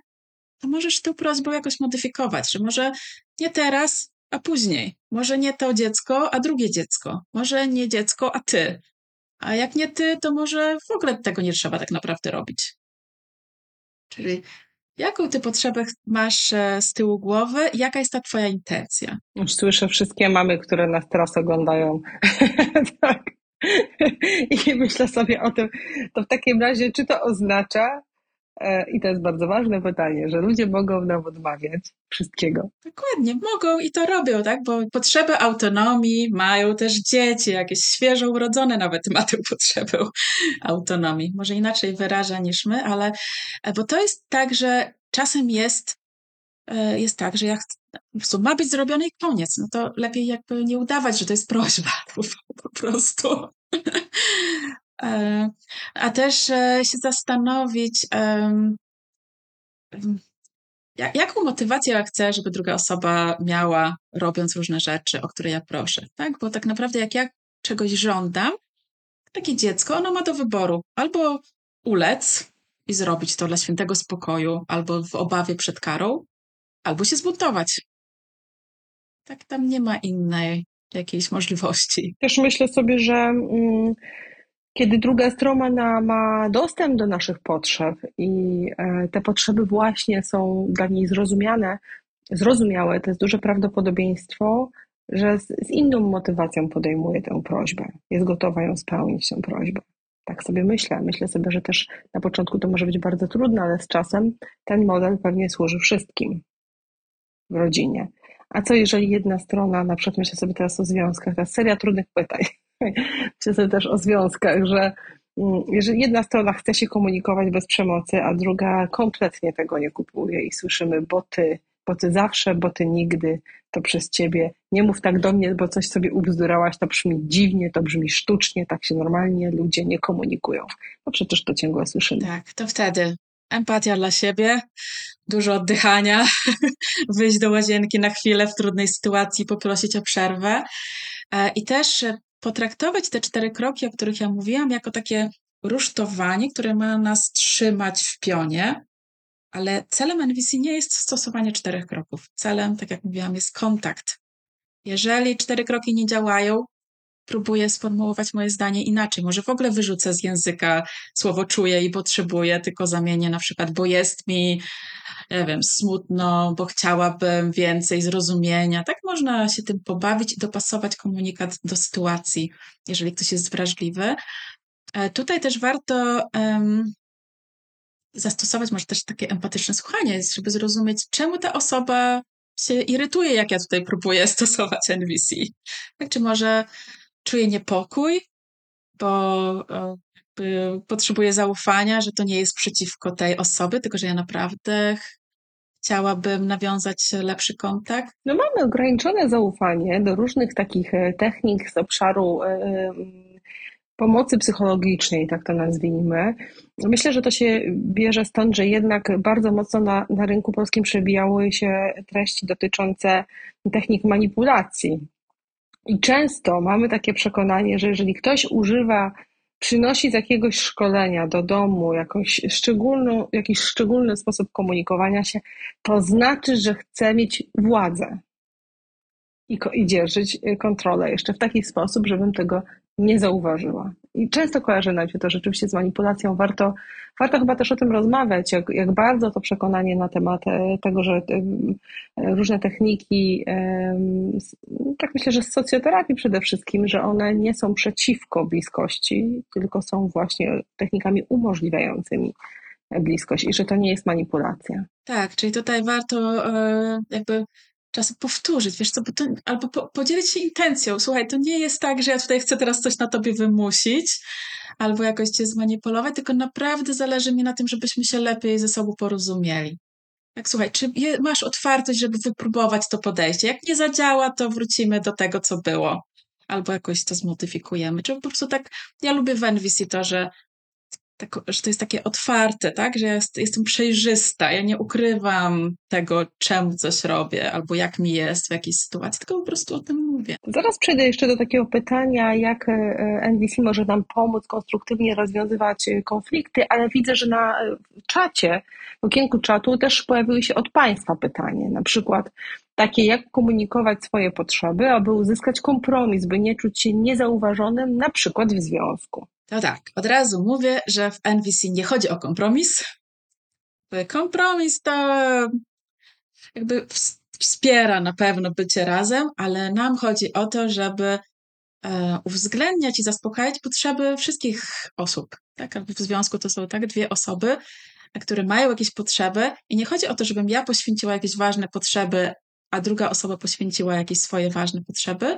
to możesz tę prośbę jakoś modyfikować, że może nie teraz, a później. Może nie to dziecko, a drugie dziecko. Może nie dziecko, a ty. A jak nie ty, to może w ogóle tego nie trzeba tak naprawdę robić. Czyli jaką ty potrzebę masz e, z tyłu głowy jaka jest ta twoja intencja? Już słyszę wszystkie mamy, które nas teraz oglądają. tak. I myślę sobie o tym, to w takim razie, czy to oznacza, I to jest bardzo ważne pytanie, że ludzie mogą nam odmawiać wszystkiego. Dokładnie, mogą i to robią, tak? Bo potrzebę autonomii mają też dzieci, jakieś świeżo urodzone nawet ma tę potrzebę autonomii. Może inaczej wyraża niż my, ale e, bo to jest tak, że czasem jest, e, jest tak, że jak ma być zrobione i koniec, no to lepiej jakby nie udawać, że to jest prośba po prostu. A też e, się zastanowić, jaką motywację ja chcę, żeby druga osoba miała, robiąc różne rzeczy, o które ja proszę. Tak? Bo tak naprawdę, jak ja czegoś żądam, takie dziecko, ono ma do wyboru albo ulec i zrobić to dla świętego spokoju, albo w obawie przed karą, albo się zbuntować. Tak, tam nie ma innej jakiejś możliwości. Też myślę sobie, że. Mm, kiedy druga strona ma dostęp do naszych potrzeb i e, te potrzeby właśnie są dla niej zrozumiane, zrozumiałe, to jest duże prawdopodobieństwo, że z, z inną motywacją podejmuje tę prośbę, jest gotowa ją spełnić, tę prośbę. Tak sobie myślę. Myślę sobie, że też na początku to może być bardzo trudne, ale z czasem ten model pewnie służy wszystkim w rodzinie. A co jeżeli jedna strona, na przykład myślę sobie teraz o związkach, ta seria trudnych pytań, sobie też o związkach, że mm, jeżeli jedna strona chce się komunikować bez przemocy, a druga kompletnie tego nie kupuje i słyszymy, bo ty, bo ty zawsze, bo ty nigdy, to przez ciebie, nie mów tak do mnie, bo coś sobie ubzdurałaś, to brzmi dziwnie, to brzmi sztucznie, tak się normalnie ludzie nie komunikują. No przecież to ciągle słyszymy. Tak, to wtedy empatia dla siebie, dużo oddychania, wyjść do łazienki na chwilę w trudnej sytuacji, poprosić o przerwę e, i też potraktować te cztery kroki, o których ja mówiłam, jako takie rusztowanie, które ma nas trzymać w pionie, ale celem NVC nie jest stosowanie czterech kroków. Celem, tak jak mówiłam, jest kontakt. Jeżeli cztery kroki nie działają, próbuję sformułować moje zdanie inaczej. Może w ogóle wyrzucę z języka słowo czuję i potrzebuję, tylko zamienię na przykład, bo jest mi, nie wiem, smutno, bo chciałabym więcej zrozumienia. Tak można się tym pobawić i dopasować komunikat do sytuacji, jeżeli ktoś jest wrażliwy. E, tutaj też warto um, zastosować może też takie empatyczne słuchanie, żeby zrozumieć, czemu ta osoba się irytuje, jak ja tutaj próbuję stosować NVC. Tak, czy może czuję niepokój, bo e, potrzebuję zaufania, że to nie jest przeciwko tej osoby, tylko że ja naprawdę chciałabym nawiązać lepszy kontakt. No mamy ograniczone zaufanie do różnych takich e, technik z obszaru e, pomocy psychologicznej, tak to nazwijmy. Myślę, że to się bierze stąd, że jednak bardzo mocno na, na rynku polskim przebijały się treści dotyczące technik manipulacji. I często mamy takie przekonanie, że jeżeli ktoś używa, przynosi z jakiegoś szkolenia do domu jakąś szczególną, jakiś szczególny sposób komunikowania się, to znaczy, że chce mieć władzę. I, i dzierżyć y, kontrolę jeszcze w taki sposób, żebym tego nie zauważyła. I często kojarzy nam się to rzeczywiście z manipulacją. Warto, warto chyba też o tym rozmawiać, jak, jak bardzo to przekonanie na temat e, tego, że e, różne techniki, tak myślę, że z socjoterapii przede wszystkim, że one nie są przeciwko bliskości, tylko są właśnie technikami umożliwiającymi bliskość i że to nie jest manipulacja. Tak, czyli tutaj warto e, jakby czasem powtórzyć, wiesz co, bo to, albo po, podzielić się intencją. Słuchaj, to nie jest tak, że ja tutaj chcę teraz coś na tobie wymusić, albo jakoś cię zmanipulować, tylko naprawdę zależy mi na tym, żebyśmy się lepiej ze sobą porozumieli. Tak, słuchaj, czy je, masz otwartość, żeby wypróbować to podejście? Jak nie zadziała, to wrócimy do tego, co było. Albo jakoś to zmodyfikujemy. Czy po prostu tak, ja lubię w NVC to, że tak, że to jest takie otwarte, tak? Że ja jest, jestem przejrzysta, ja nie ukrywam tego, czemu coś robię, albo jak mi jest w jakiejś sytuacji, tylko po prostu o tym mówię. Zaraz przejdę jeszcze do takiego pytania, jak e, NVC może nam pomóc konstruktywnie rozwiązywać e, konflikty, ale widzę, że na e, czacie, w okienku czatu też pojawiły się od Państwa pytanie, na przykład takie jak komunikować swoje potrzeby, aby uzyskać kompromis, by nie czuć się niezauważonym, na przykład w związku. To tak, od razu mówię, że w NVC nie chodzi o kompromis. Kompromis to jakby wspiera na pewno bycie razem, ale nam chodzi o to, żeby e, uwzględniać i zaspokajać potrzeby wszystkich osób. Tak? W związku to są tak dwie osoby, które mają jakieś potrzeby i nie chodzi o to, żebym ja poświęciła jakieś ważne potrzeby, a druga osoba poświęciła jakieś swoje ważne potrzeby,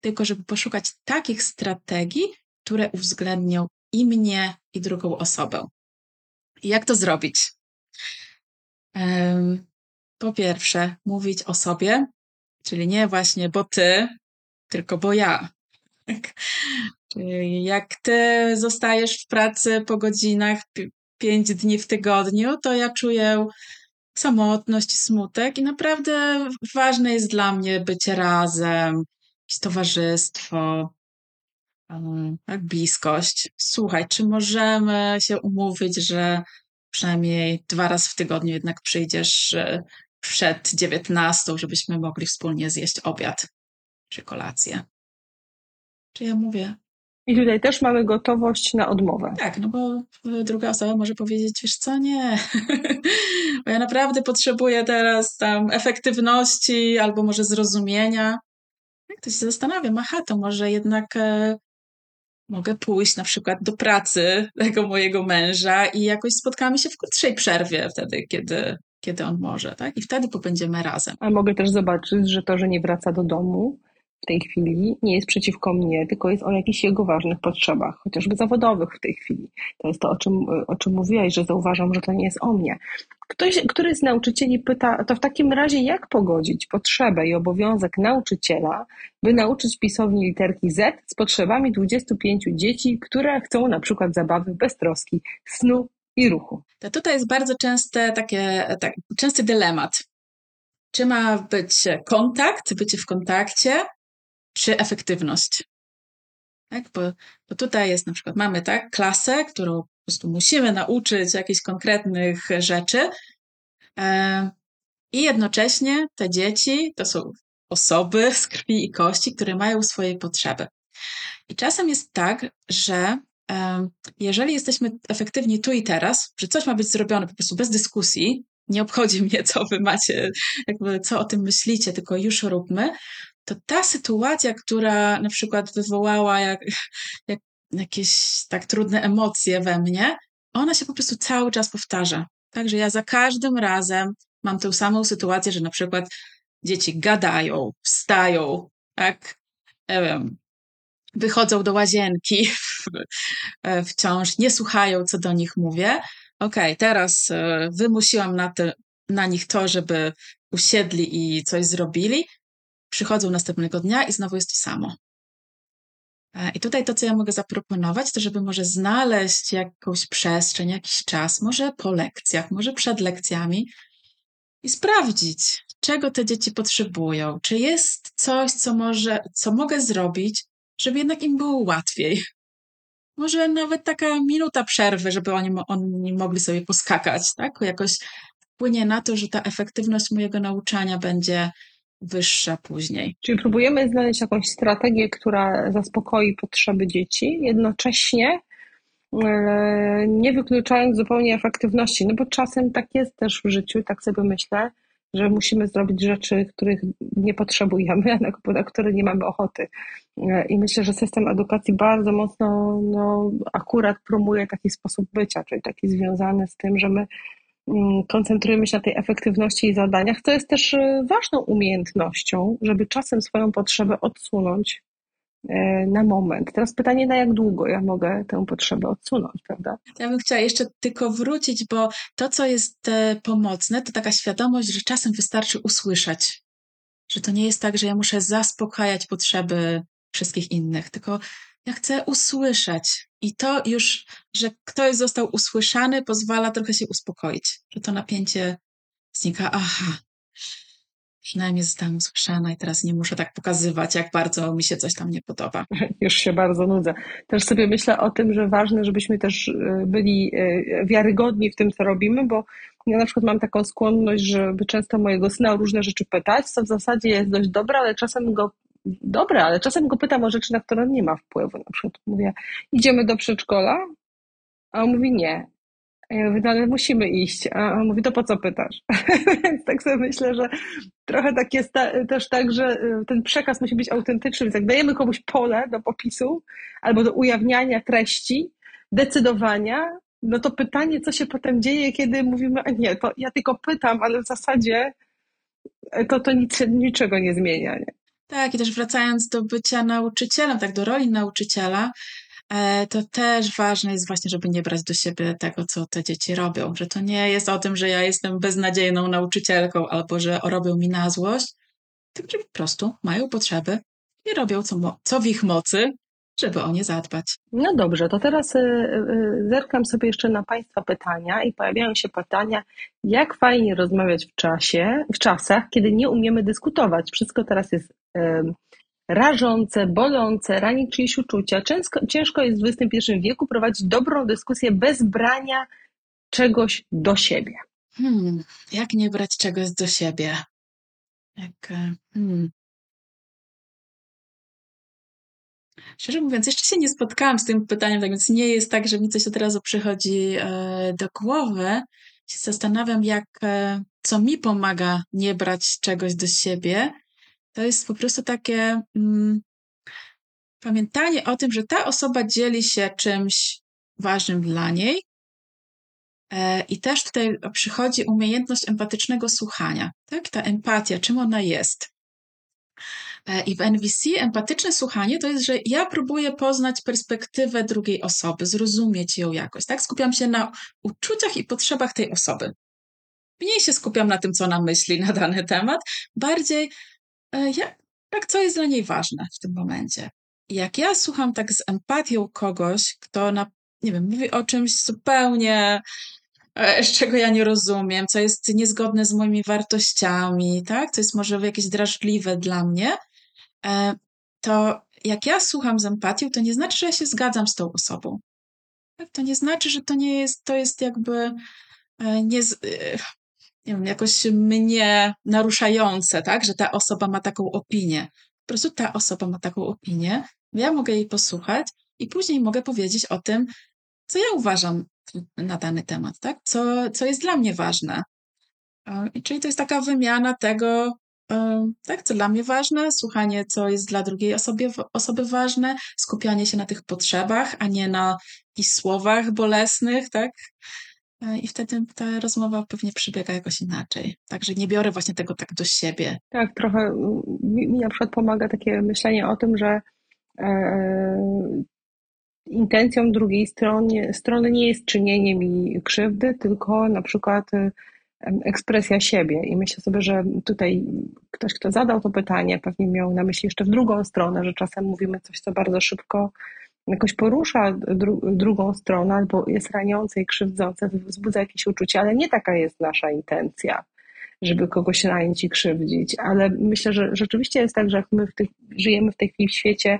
tylko żeby poszukać takich strategii, które uwzględnią i mnie, i drugą osobę. Jak to zrobić? Po pierwsze, mówić o sobie, czyli nie właśnie bo ty, tylko bo ja. Czyli jak ty zostajesz w pracy po godzinach pięć dni w tygodniu, to ja czuję samotność, smutek i naprawdę ważne jest dla mnie bycie razem, towarzystwo, tak, bliskość. Słuchaj, czy możemy się umówić, że przynajmniej dwa razy w tygodniu jednak przyjdziesz e, przed dziewiętnastą, żebyśmy mogli wspólnie zjeść obiad czy kolację? Czy ja mówię? I tutaj też mamy gotowość na odmowę. Tak, no bo druga osoba może powiedzieć, wiesz co, nie, bo ja naprawdę potrzebuję teraz tam efektywności albo może zrozumienia. Jak to się zastanawiam, aha, to może jednak e, mogę pójść na przykład do pracy tego mojego męża i jakoś spotkamy się w krótszej przerwie wtedy, kiedy, kiedy on może, tak? I wtedy pobędziemy razem. A mogę też zobaczyć, że to, że nie wraca do domu, w tej chwili nie jest przeciwko mnie, tylko jest o jakichś jego ważnych potrzebach, chociażby zawodowych w tej chwili. To jest to, o czym, o czym mówiłaś, że zauważam, że to nie jest o mnie. Ktoś, któryś z nauczycieli pyta, to w takim razie jak pogodzić potrzebę i obowiązek nauczyciela, by nauczyć pisowni literki Z z potrzebami 25 dzieci, które chcą na przykład zabawy bez troski, snu i ruchu? To tutaj jest bardzo częste takie, tak, częsty dylemat. Czy ma być kontakt, bycie w kontakcie, czy efektywność. Tak? Bo, bo tutaj jest na przykład, mamy tak, klasę, którą prostu musimy nauczyć jakichś konkretnych rzeczy e, i jednocześnie te dzieci to są osoby z krwi i kości, które mają swoje potrzeby. I czasem jest tak, że e, jeżeli jesteśmy efektywni tu i teraz, że coś ma być zrobione po prostu bez dyskusji, nie obchodzi mnie, co wy macie, jakby co o tym myślicie, tylko już róbmy, to ta sytuacja, która na przykład wywołała jak, jak jakieś tak trudne emocje we mnie, ona się po prostu cały czas powtarza. Także ja za każdym razem mam tę samą sytuację, że na przykład dzieci gadają, wstają, tak, nie wiem, wychodzą do łazienki wciąż, nie słuchają, co do nich mówię. Okej, okay, teraz e, wymusiłam na, te, na nich to, żeby usiedli i coś zrobili, przychodzą następnego dnia i znowu jest to samo. E, I tutaj to, co ja mogę zaproponować, to żeby może znaleźć jakąś przestrzeń, jakiś czas, może po lekcjach, może przed lekcjami i sprawdzić, czego te dzieci potrzebują, czy jest coś, co może, co mogę zrobić, żeby jednak im było łatwiej. Może nawet taka minuta przerwy, żeby oni, oni mogli sobie poskakać, tak? Jakoś wpłynie na to, że ta efektywność mojego nauczania będzie wyższa później. Czyli próbujemy znaleźć jakąś strategię, która zaspokoi potrzeby dzieci, jednocześnie e, nie wykluczając zupełnie efektywności, no bo czasem tak jest też w życiu, tak sobie myślę, że musimy zrobić rzeczy, których nie potrzebujemy, na które nie mamy ochoty. E, I myślę, że system edukacji bardzo mocno no, akurat promuje taki sposób bycia, czyli taki związany z tym, że my koncentrujemy się na tej efektywności i zadaniach, co jest też e, ważną umiejętnością, żeby czasem swoją potrzebę odsunąć E, na moment. Teraz pytanie, na jak długo ja mogę tę potrzebę odsunąć, prawda? Ja bym chciała jeszcze tylko wrócić, bo to, co jest e, pomocne, to taka świadomość, że czasem wystarczy usłyszeć. Że to nie jest tak, że ja muszę zaspokajać potrzeby wszystkich innych, tylko ja chcę usłyszeć. I to już, że ktoś został usłyszany, pozwala trochę się uspokoić. Że to napięcie znika. Aha, przynajmniej zostałam usłyszana i teraz nie muszę tak pokazywać, jak bardzo mi się coś tam nie podoba. Już się bardzo nudzę. Też sobie myślę o tym, że ważne, żebyśmy też e, byli e, wiarygodni w tym, co robimy, bo ja na przykład mam taką skłonność, żeby często mojego syna o różne rzeczy pytać, co w zasadzie jest dość dobre, ale czasem go dobre, ale czasem go pytam o rzeczy, na które nie ma wpływu. Na przykład mówię, idziemy do przedszkola, a on mówi nie. A ja mówię, no ale musimy iść. A on mówi, to po co pytasz? Więc tak sobie myślę, że trochę tak jest ta, też tak, że y, ten przekaz musi być autentyczny. Więc jak dajemy komuś pole do popisu albo do ujawniania treści, decydowania, no to pytanie, co się potem dzieje, kiedy mówimy, a nie, to ja tylko pytam, ale w zasadzie to, to nic, niczego nie zmienia. Nie? Tak, i też wracając do bycia nauczycielem, tak do roli nauczyciela, E, to też ważne jest właśnie, żeby nie brać do siebie tego, co te dzieci robią. Że to nie jest o tym, że ja jestem beznadziejną nauczycielką albo że robią mi na złość, tylko że po prostu mają potrzeby i robią co, co w ich mocy, żeby o nie zadbać. No dobrze, to teraz y, y, zerkam sobie jeszcze na Państwa pytania i pojawiają się pytania, jak fajnie rozmawiać w czasie, w czasach, kiedy nie umiemy dyskutować. Wszystko teraz jest rażące, bolące, rani czyjeś uczucia. Ciężko, ciężko jest w XXI wieku prowadzić dobrą dyskusję bez brania czegoś do siebie. Hmm, jak nie brać czegoś do siebie? Jak, e, hmm. Szczerze mówiąc, jeszcze się nie spotkałam z tym pytaniem, tak więc nie jest tak, że mi coś od razu przychodzi e, do głowy. Się zastanawiam, jak, e, co mi pomaga nie brać czegoś do siebie. To jest po prostu takie mm, pamiętanie o tym, że ta osoba dzieli się czymś ważnym dla niej. E, I też tutaj przychodzi umiejętność empatycznego słuchania. Tak? Ta empatia, czym ona jest. E, I w NVC empatyczne słuchanie to jest, że ja próbuję poznać perspektywę drugiej osoby, zrozumieć ją jakoś. Tak? Skupiam się na uczuciach i potrzebach tej osoby. Mniej się skupiam na tym, co ona myśli na dany temat, bardziej E, jak, jak co jest dla niej ważne w tym momencie. jak ja słucham tak z empatią kogoś, kto na, nie wiem, mówi o czymś zupełnie, e, z czego ja nie rozumiem, co jest niezgodne z moimi wartościami, tak? Co jest może jakieś drażliwe dla mnie, e, to jak ja słucham z empatią, to nie znaczy, że ja się zgadzam z tą osobą. Tak? To nie znaczy, że to nie jest, to jest jakby nie, nie wiem, jakoś mnie naruszające, tak, że ta osoba ma taką opinię. Po prostu ta osoba ma taką opinię, ja mogę jej posłuchać i później mogę powiedzieć o tym, co ja uważam na dany temat, tak? Co, co jest dla mnie ważne. Czyli to jest taka wymiana tego, tak, co dla mnie ważne, słuchanie, co jest dla drugiej osoby, osoby ważne, skupianie się na tych potrzebach, a nie na jakichś słowach bolesnych, tak? E, I wtedy ta rozmowa pewnie przebiega jakoś inaczej. Także nie biorę właśnie tego tak do siebie. Tak, trochę mi, mi na przykład pomaga takie myślenie o tym, że e, intencją drugiej strony, strony nie jest czynienie mi krzywdy, tylko na przykład e, ekspresja siebie. I myślę sobie, że tutaj ktoś, kto zadał to pytanie, pewnie miał na myśli jeszcze w drugą stronę, że czasem mówimy coś, co bardzo szybko jakoś porusza dru drugą stronę albo jest raniące i krzywdzące, wzbudza jakieś uczucie, ale nie taka jest nasza intencja, żeby kogoś ranić i krzywdzić. Ale myślę, że rzeczywiście jest tak, że jak my w żyjemy w tej chwili w świecie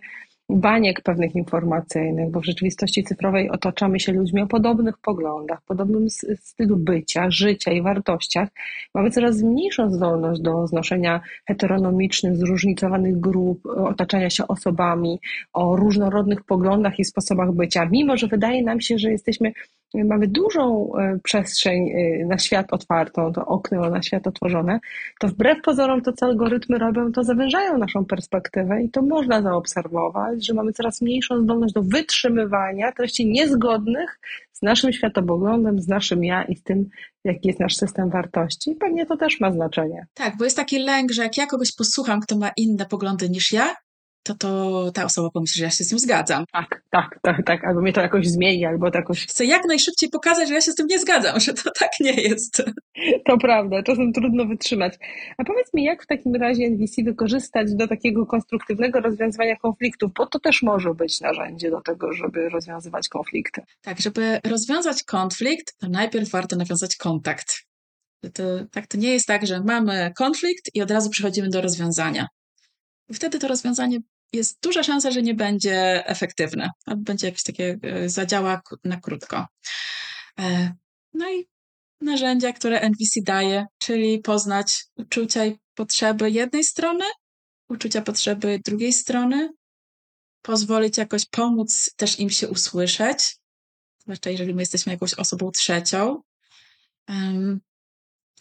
baniek pewnych informacyjnych, bo w rzeczywistości cyfrowej otaczamy się ludźmi o podobnych poglądach, podobnym stylu bycia, życia i wartościach. Mamy coraz mniejszą zdolność do znoszenia heteronomicznych, zróżnicowanych grup, otaczania się osobami o różnorodnych poglądach i sposobach bycia, mimo że wydaje nam się, że jesteśmy mamy dużą e, przestrzeń e, na świat otwartą, to okno na świat otworzone, to wbrew pozorom to, co algorytmy robią, to zawężają naszą perspektywę i to można zaobserwować, że mamy coraz mniejszą zdolność do wytrzymywania treści niezgodnych z naszym światopoglądem, z naszym ja i z tym, jaki jest nasz system wartości. Pewnie to też ma znaczenie. Tak, bo jest taki lęk, że jak ja kogoś posłucham, kto ma inne poglądy niż ja, to, to ta osoba pomyśli, że ja się z tym zgadzam. Tak, tak, tak, tak. Albo mnie to jakoś zmieni, albo to jakoś. Chcę jak najszybciej pokazać, że ja się z tym nie zgadzam, że to tak nie jest. To prawda, czasem trudno wytrzymać. A powiedz mi, jak w takim razie NVC wykorzystać do takiego konstruktywnego rozwiązywania konfliktów, bo to też może być narzędzie do tego, żeby rozwiązywać konflikty. Tak, żeby rozwiązać konflikt, to najpierw warto nawiązać kontakt. To, tak, to nie jest tak, że mamy konflikt i od razu przechodzimy do rozwiązania. Wtedy to rozwiązanie jest duża szansa, że nie będzie efektywne, albo będzie jakieś takie e, zadziała na krótko. E, no i narzędzia, które NVC daje, czyli poznać uczucia i potrzeby jednej strony, uczucia, potrzeby drugiej strony, pozwolić jakoś pomóc też im się usłyszeć, zwłaszcza jeżeli my jesteśmy jakąś osobą trzecią,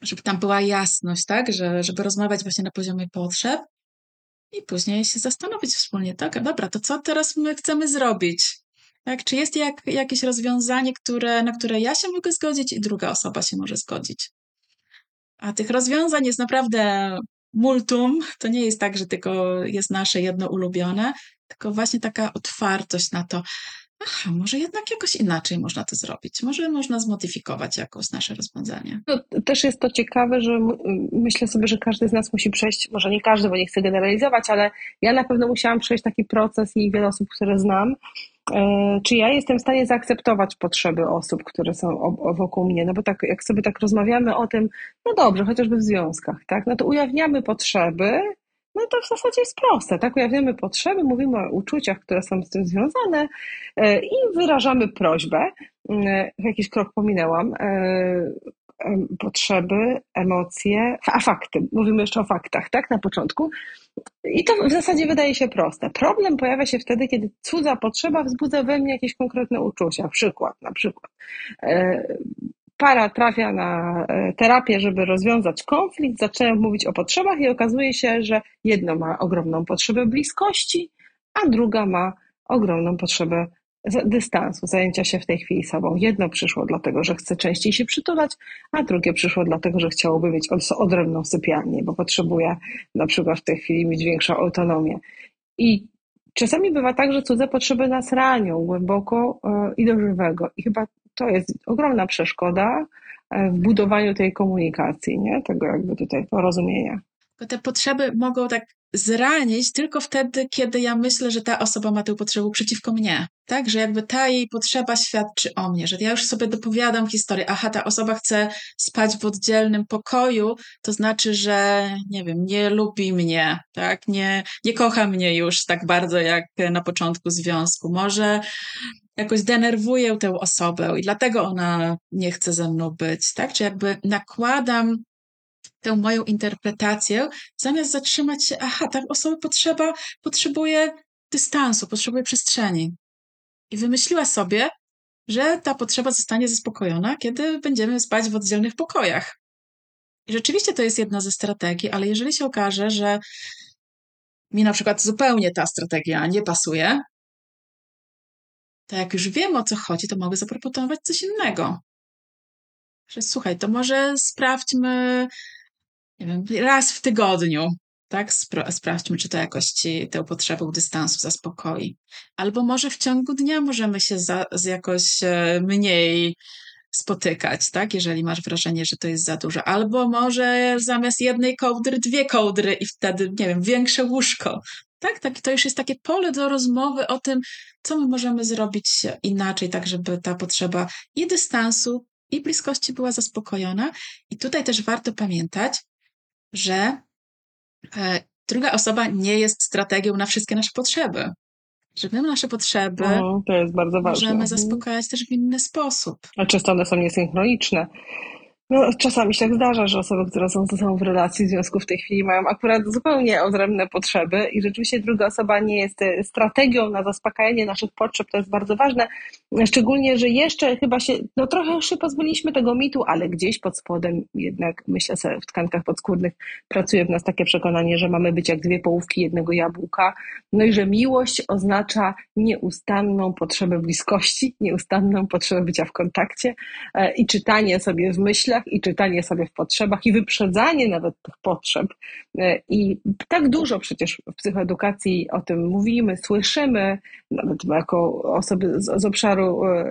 żeby tam była jasność, tak, że, żeby rozmawiać właśnie na poziomie potrzeb, i później się zastanowić wspólnie, tak, dobra, to co teraz my chcemy zrobić? Tak, czy jest jak, jakieś rozwiązanie, które, na które ja się mogę zgodzić i druga osoba się może zgodzić? A tych rozwiązań jest naprawdę multum. To nie jest tak, że tylko jest nasze jedno ulubione, tylko właśnie taka otwartość na to, aha, może jednak jakoś inaczej można to zrobić. Może można zmodyfikować jakoś nasze rozwiązanie. No, też jest to ciekawe, że myślę sobie, że każdy z nas musi przejść, może nie każdy, bo nie chcę generalizować, ale ja na pewno musiałam przejść taki proces i wiele osób, które znam, e, czy ja jestem w stanie zaakceptować potrzeby osób, które są wokół mnie, no bo tak, jak sobie tak rozmawiamy o tym, no dobrze, chociażby w związkach, tak, no to ujawniamy potrzeby, no to w zasadzie jest proste, tak? Ujawniamy potrzeby, mówimy o uczuciach, które są z tym związane e, i wyrażamy prośbę. E, jakiś krok pominęłam. E, potrzeby, emocje, a fakty. Mówimy jeszcze o faktach, tak? Na początku. I to w zasadzie wydaje się proste. Problem pojawia się wtedy, kiedy cudza potrzeba wzbudza we mnie jakieś konkretne uczucia. Przykład, na przykład para trafia na e, terapię, żeby rozwiązać konflikt, zaczynają mówić o potrzebach i okazuje się, że jedno ma ogromną potrzebę bliskości, a druga ma ogromną potrzebę dystansu, zajęcia się w tej chwili sobą. Jedno przyszło dlatego, że chce częściej się przytulać, a drugie przyszło dlatego, że chciałoby mieć odrębną sypialnię, bo potrzebuje na przykład w tej chwili mieć większą autonomię. I czasami bywa tak, że cudze potrzeby nas ranią głęboko e, i do żywego. I chyba to jest ogromna przeszkoda e, w budowaniu tej komunikacji, nie? tego jakby tutaj porozumienia. Te potrzeby mogą tak zranić tylko wtedy, kiedy ja myślę, że ta osoba ma tę potrzebę przeciwko mnie. Tak, że jakby ta jej potrzeba świadczy o mnie, że ja już sobie dopowiadam historię, aha, ta osoba chce spać w oddzielnym pokoju, to znaczy, że nie wiem, nie lubi mnie, tak, nie, nie kocha mnie już tak bardzo jak na początku związku. Może jakoś denerwuję tę osobę i dlatego ona nie chce ze mną być, tak? Czy jakby nakładam tę moją interpretację, zamiast zatrzymać się, aha, ta osoba potrzeba, potrzebuje dystansu, potrzebuje przestrzeni. I wymyśliła sobie, że ta potrzeba zostanie zaspokojona, kiedy będziemy spać w oddzielnych pokojach. I rzeczywiście to jest jedna ze strategii, ale jeżeli się okaże, że mi na przykład zupełnie ta strategia nie pasuje, to jak już wiem o co chodzi, to mogę zaproponować coś innego. Że słuchaj, to może sprawdźmy, wiem, raz w tygodniu, tak? Spra sprawdźmy, czy to jakoś ci tę potrzebę dystansu zaspokoi. Albo może w ciągu dnia możemy się za, z jakoś e, mniej spotykać, tak? Jeżeli masz wrażenie, że to jest za dużo. Albo może zamiast jednej kołdry dwie kołdry i wtedy, nie wiem, większe łóżko. Tak, tak, to już jest takie pole do rozmowy o tym, co my możemy zrobić inaczej, tak żeby ta potrzeba i dystansu, i bliskości była zaspokojona. I tutaj też warto pamiętać, że e, druga osoba nie jest strategią na wszystkie nasze potrzeby. że my nasze potrzeby Mhm, to jest bardzo ważne. możemy Mhm. zaspokajać też w inny sposób. A często one są niesynchroniczne. No, czasami się tak zdarza, że osoby, które są ze sobą w relacji, w związku w tej chwili mają akurat zupełnie odrębne potrzeby i rzeczywiście druga osoba nie jest e, strategią na zaspokajanie naszych potrzeb, to jest bardzo ważne. Szczególnie, że jeszcze chyba się, no trochę już się pozbyliśmy tego mitu, ale gdzieś pod spodem jednak, myślę sobie, w tkankach podskórnych pracuje w nas takie przekonanie, że mamy być jak dwie połówki jednego jabłka, no i że miłość oznacza nieustanną potrzebę bliskości, nieustanną potrzebę bycia w kontakcie e, i czytanie sobie w myślach, i czytanie sobie w potrzebach, i wyprzedzanie nawet tych potrzeb. E, I tak dużo przecież w psychoedukacji o tym mówimy, słyszymy, nawet jako osoby z, z obszaru e,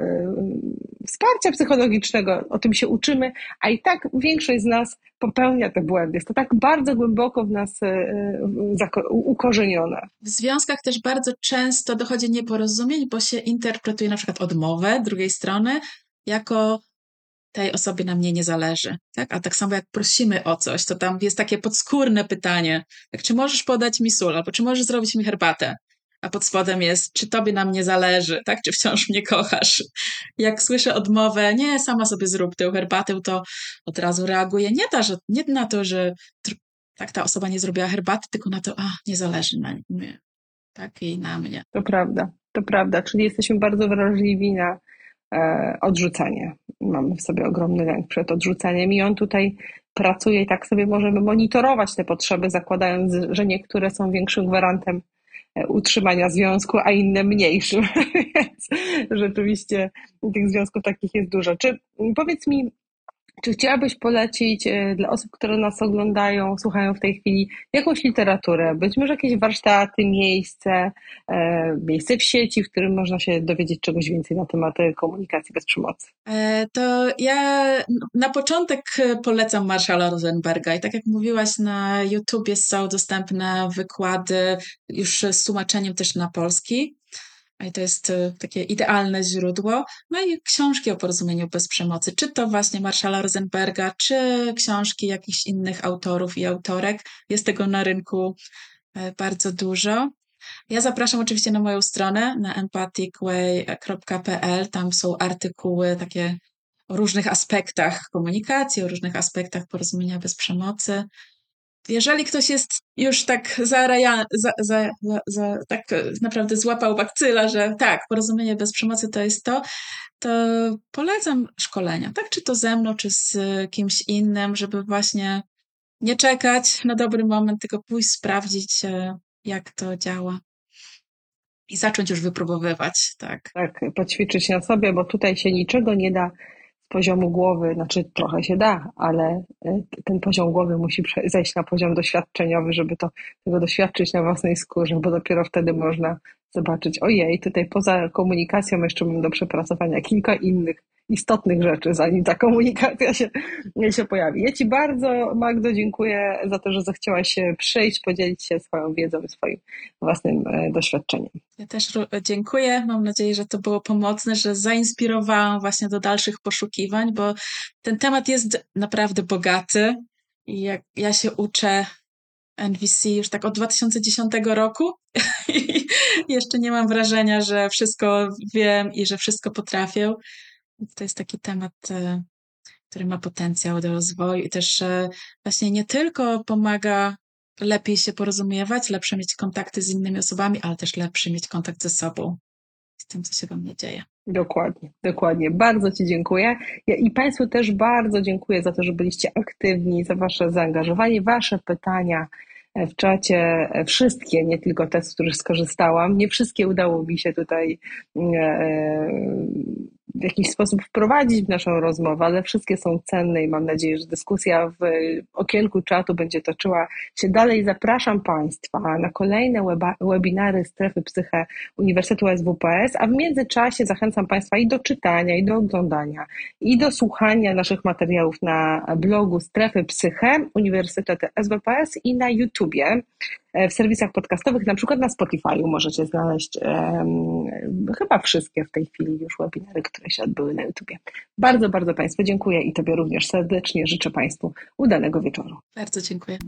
wsparcia psychologicznego, o tym się uczymy, a i tak większość z nas popełnia te błędy. Jest to tak bardzo głęboko w nas e, ukorzenione. W związkach też bardzo często dochodzi nieporozumień, bo się interpretuje na przykład odmowę drugiej strony jako tej osobie na mnie nie zależy. Tak? A tak samo jak prosimy o coś, to tam jest takie podskórne pytanie, tak, czy możesz podać mi sól, albo czy możesz zrobić mi herbatę? A pod spodem jest, czy tobie na mnie zależy, tak? Czy wciąż mnie kochasz? Jak słyszę odmowę, nie, sama sobie zrób tę herbatę, to od razu reaguję nie, ta, że, nie na to, że tak ta osoba nie zrobiła herbaty, tylko na to, a, nie zależy na mnie, tak? I na mnie. To prawda, to prawda. Czyli jesteśmy bardzo wrażliwi na e, odrzucanie. Mamy w sobie ogromny lęk przed odrzucaniem i on tutaj pracuje i tak sobie możemy monitorować te potrzeby, zakładając, że niektóre są większym gwarantem e, utrzymania związku, a inne mniejszym. Więc rzeczywiście tych związków takich jest dużo. Czy powiedz mi, czy chciałabyś polecić e, dla osób, które nas oglądają, słuchają w tej chwili jakąś literaturę, być może jakieś warsztaty, miejsce, e, miejsce w sieci, w którym można się dowiedzieć czegoś więcej na temat e, komunikacji bez przemocy? To ja na początek polecam Marshalla Rosenberga i tak jak mówiłaś, na YouTubie są dostępne wykłady już z tłumaczeniem też na polski. I to jest e, takie idealne źródło. No i książki o porozumieniu bez przemocy, czy to właśnie Marshalla Rosenberga, czy książki jakichś innych autorów i autorek. Jest tego na rynku e, bardzo dużo. Ja zapraszam oczywiście na moją stronę na empathicway.pl. Tam są artykuły takie o różnych aspektach komunikacji, o różnych aspektach porozumienia bez przemocy. Jeżeli ktoś jest już tak zaraja, za, za, za, tak naprawdę złapał bakcyla, że tak, porozumienie bez przemocy to jest to, to polecam szkolenia, tak? Czy to ze mną, czy z kimś innym, żeby właśnie nie czekać na dobry moment, tylko pójść sprawdzić, e, jak to działa i zacząć już wypróbowywać, tak. Tak, poćwiczyć na sobie, bo tutaj się niczego nie da poziomu głowy, znaczy trochę się da, ale e, ten poziom głowy musi zejść na poziom doświadczeniowy, żeby to, tego doświadczyć na własnej skórze, bo dopiero wtedy można zobaczyć, ojej, tutaj poza komunikacją jeszcze mam do przepracowania kilka innych istotnych rzeczy, zanim ta komunikacja się, się pojawi. Ja Ci bardzo, Magdo, dziękuję za to, że zechciałaś się przyjść, podzielić się swoją wiedzą i swoim własnym e, doświadczeniem. Ja też dziękuję. Mam nadzieję, że to było pomocne, że zainspirowałam właśnie do dalszych poszukiwań, bo ten temat jest naprawdę bogaty i jak ja się uczę NVC już tak od 2010 roku i jeszcze nie mam wrażenia, że wszystko wiem i że wszystko potrafię. To jest taki temat, e, który ma potencjał do rozwoju i też e, właśnie nie tylko pomaga lepiej się porozumiewać, lepsze mieć kontakty z innymi osobami, ale też lepszy mieć kontakt ze sobą, z tym, co się we mnie dzieje. Dokładnie, dokładnie. Bardzo Ci dziękuję. Ja I Państwu też bardzo dziękuję za to, że byliście aktywni, za Wasze zaangażowanie, Wasze pytania w czacie, e, wszystkie, nie tylko te, z których skorzystałam. Nie wszystkie udało mi się tutaj e, w jakiś sposób wprowadzić w naszą rozmowę, ale wszystkie są cenne i mam nadzieję, że dyskusja w okienku czatu będzie toczyła się dalej. Zapraszam Państwa na kolejne webinary Strefy Psyche Uniwersytetu SWPS, a w międzyczasie zachęcam Państwa i do czytania, i do oglądania, i do słuchania naszych materiałów na blogu Strefy Psyche Uniwersytet SWPS i na YouTubie, w serwisach podcastowych, na przykład na Spotify'u możecie znaleźć em, chyba wszystkie w tej chwili już webinary, które się odbyły na YouTubie. Bardzo, bardzo Państwu dziękuję i Tobie również serdecznie życzę Państwu udanego wieczoru. Bardzo dziękuję.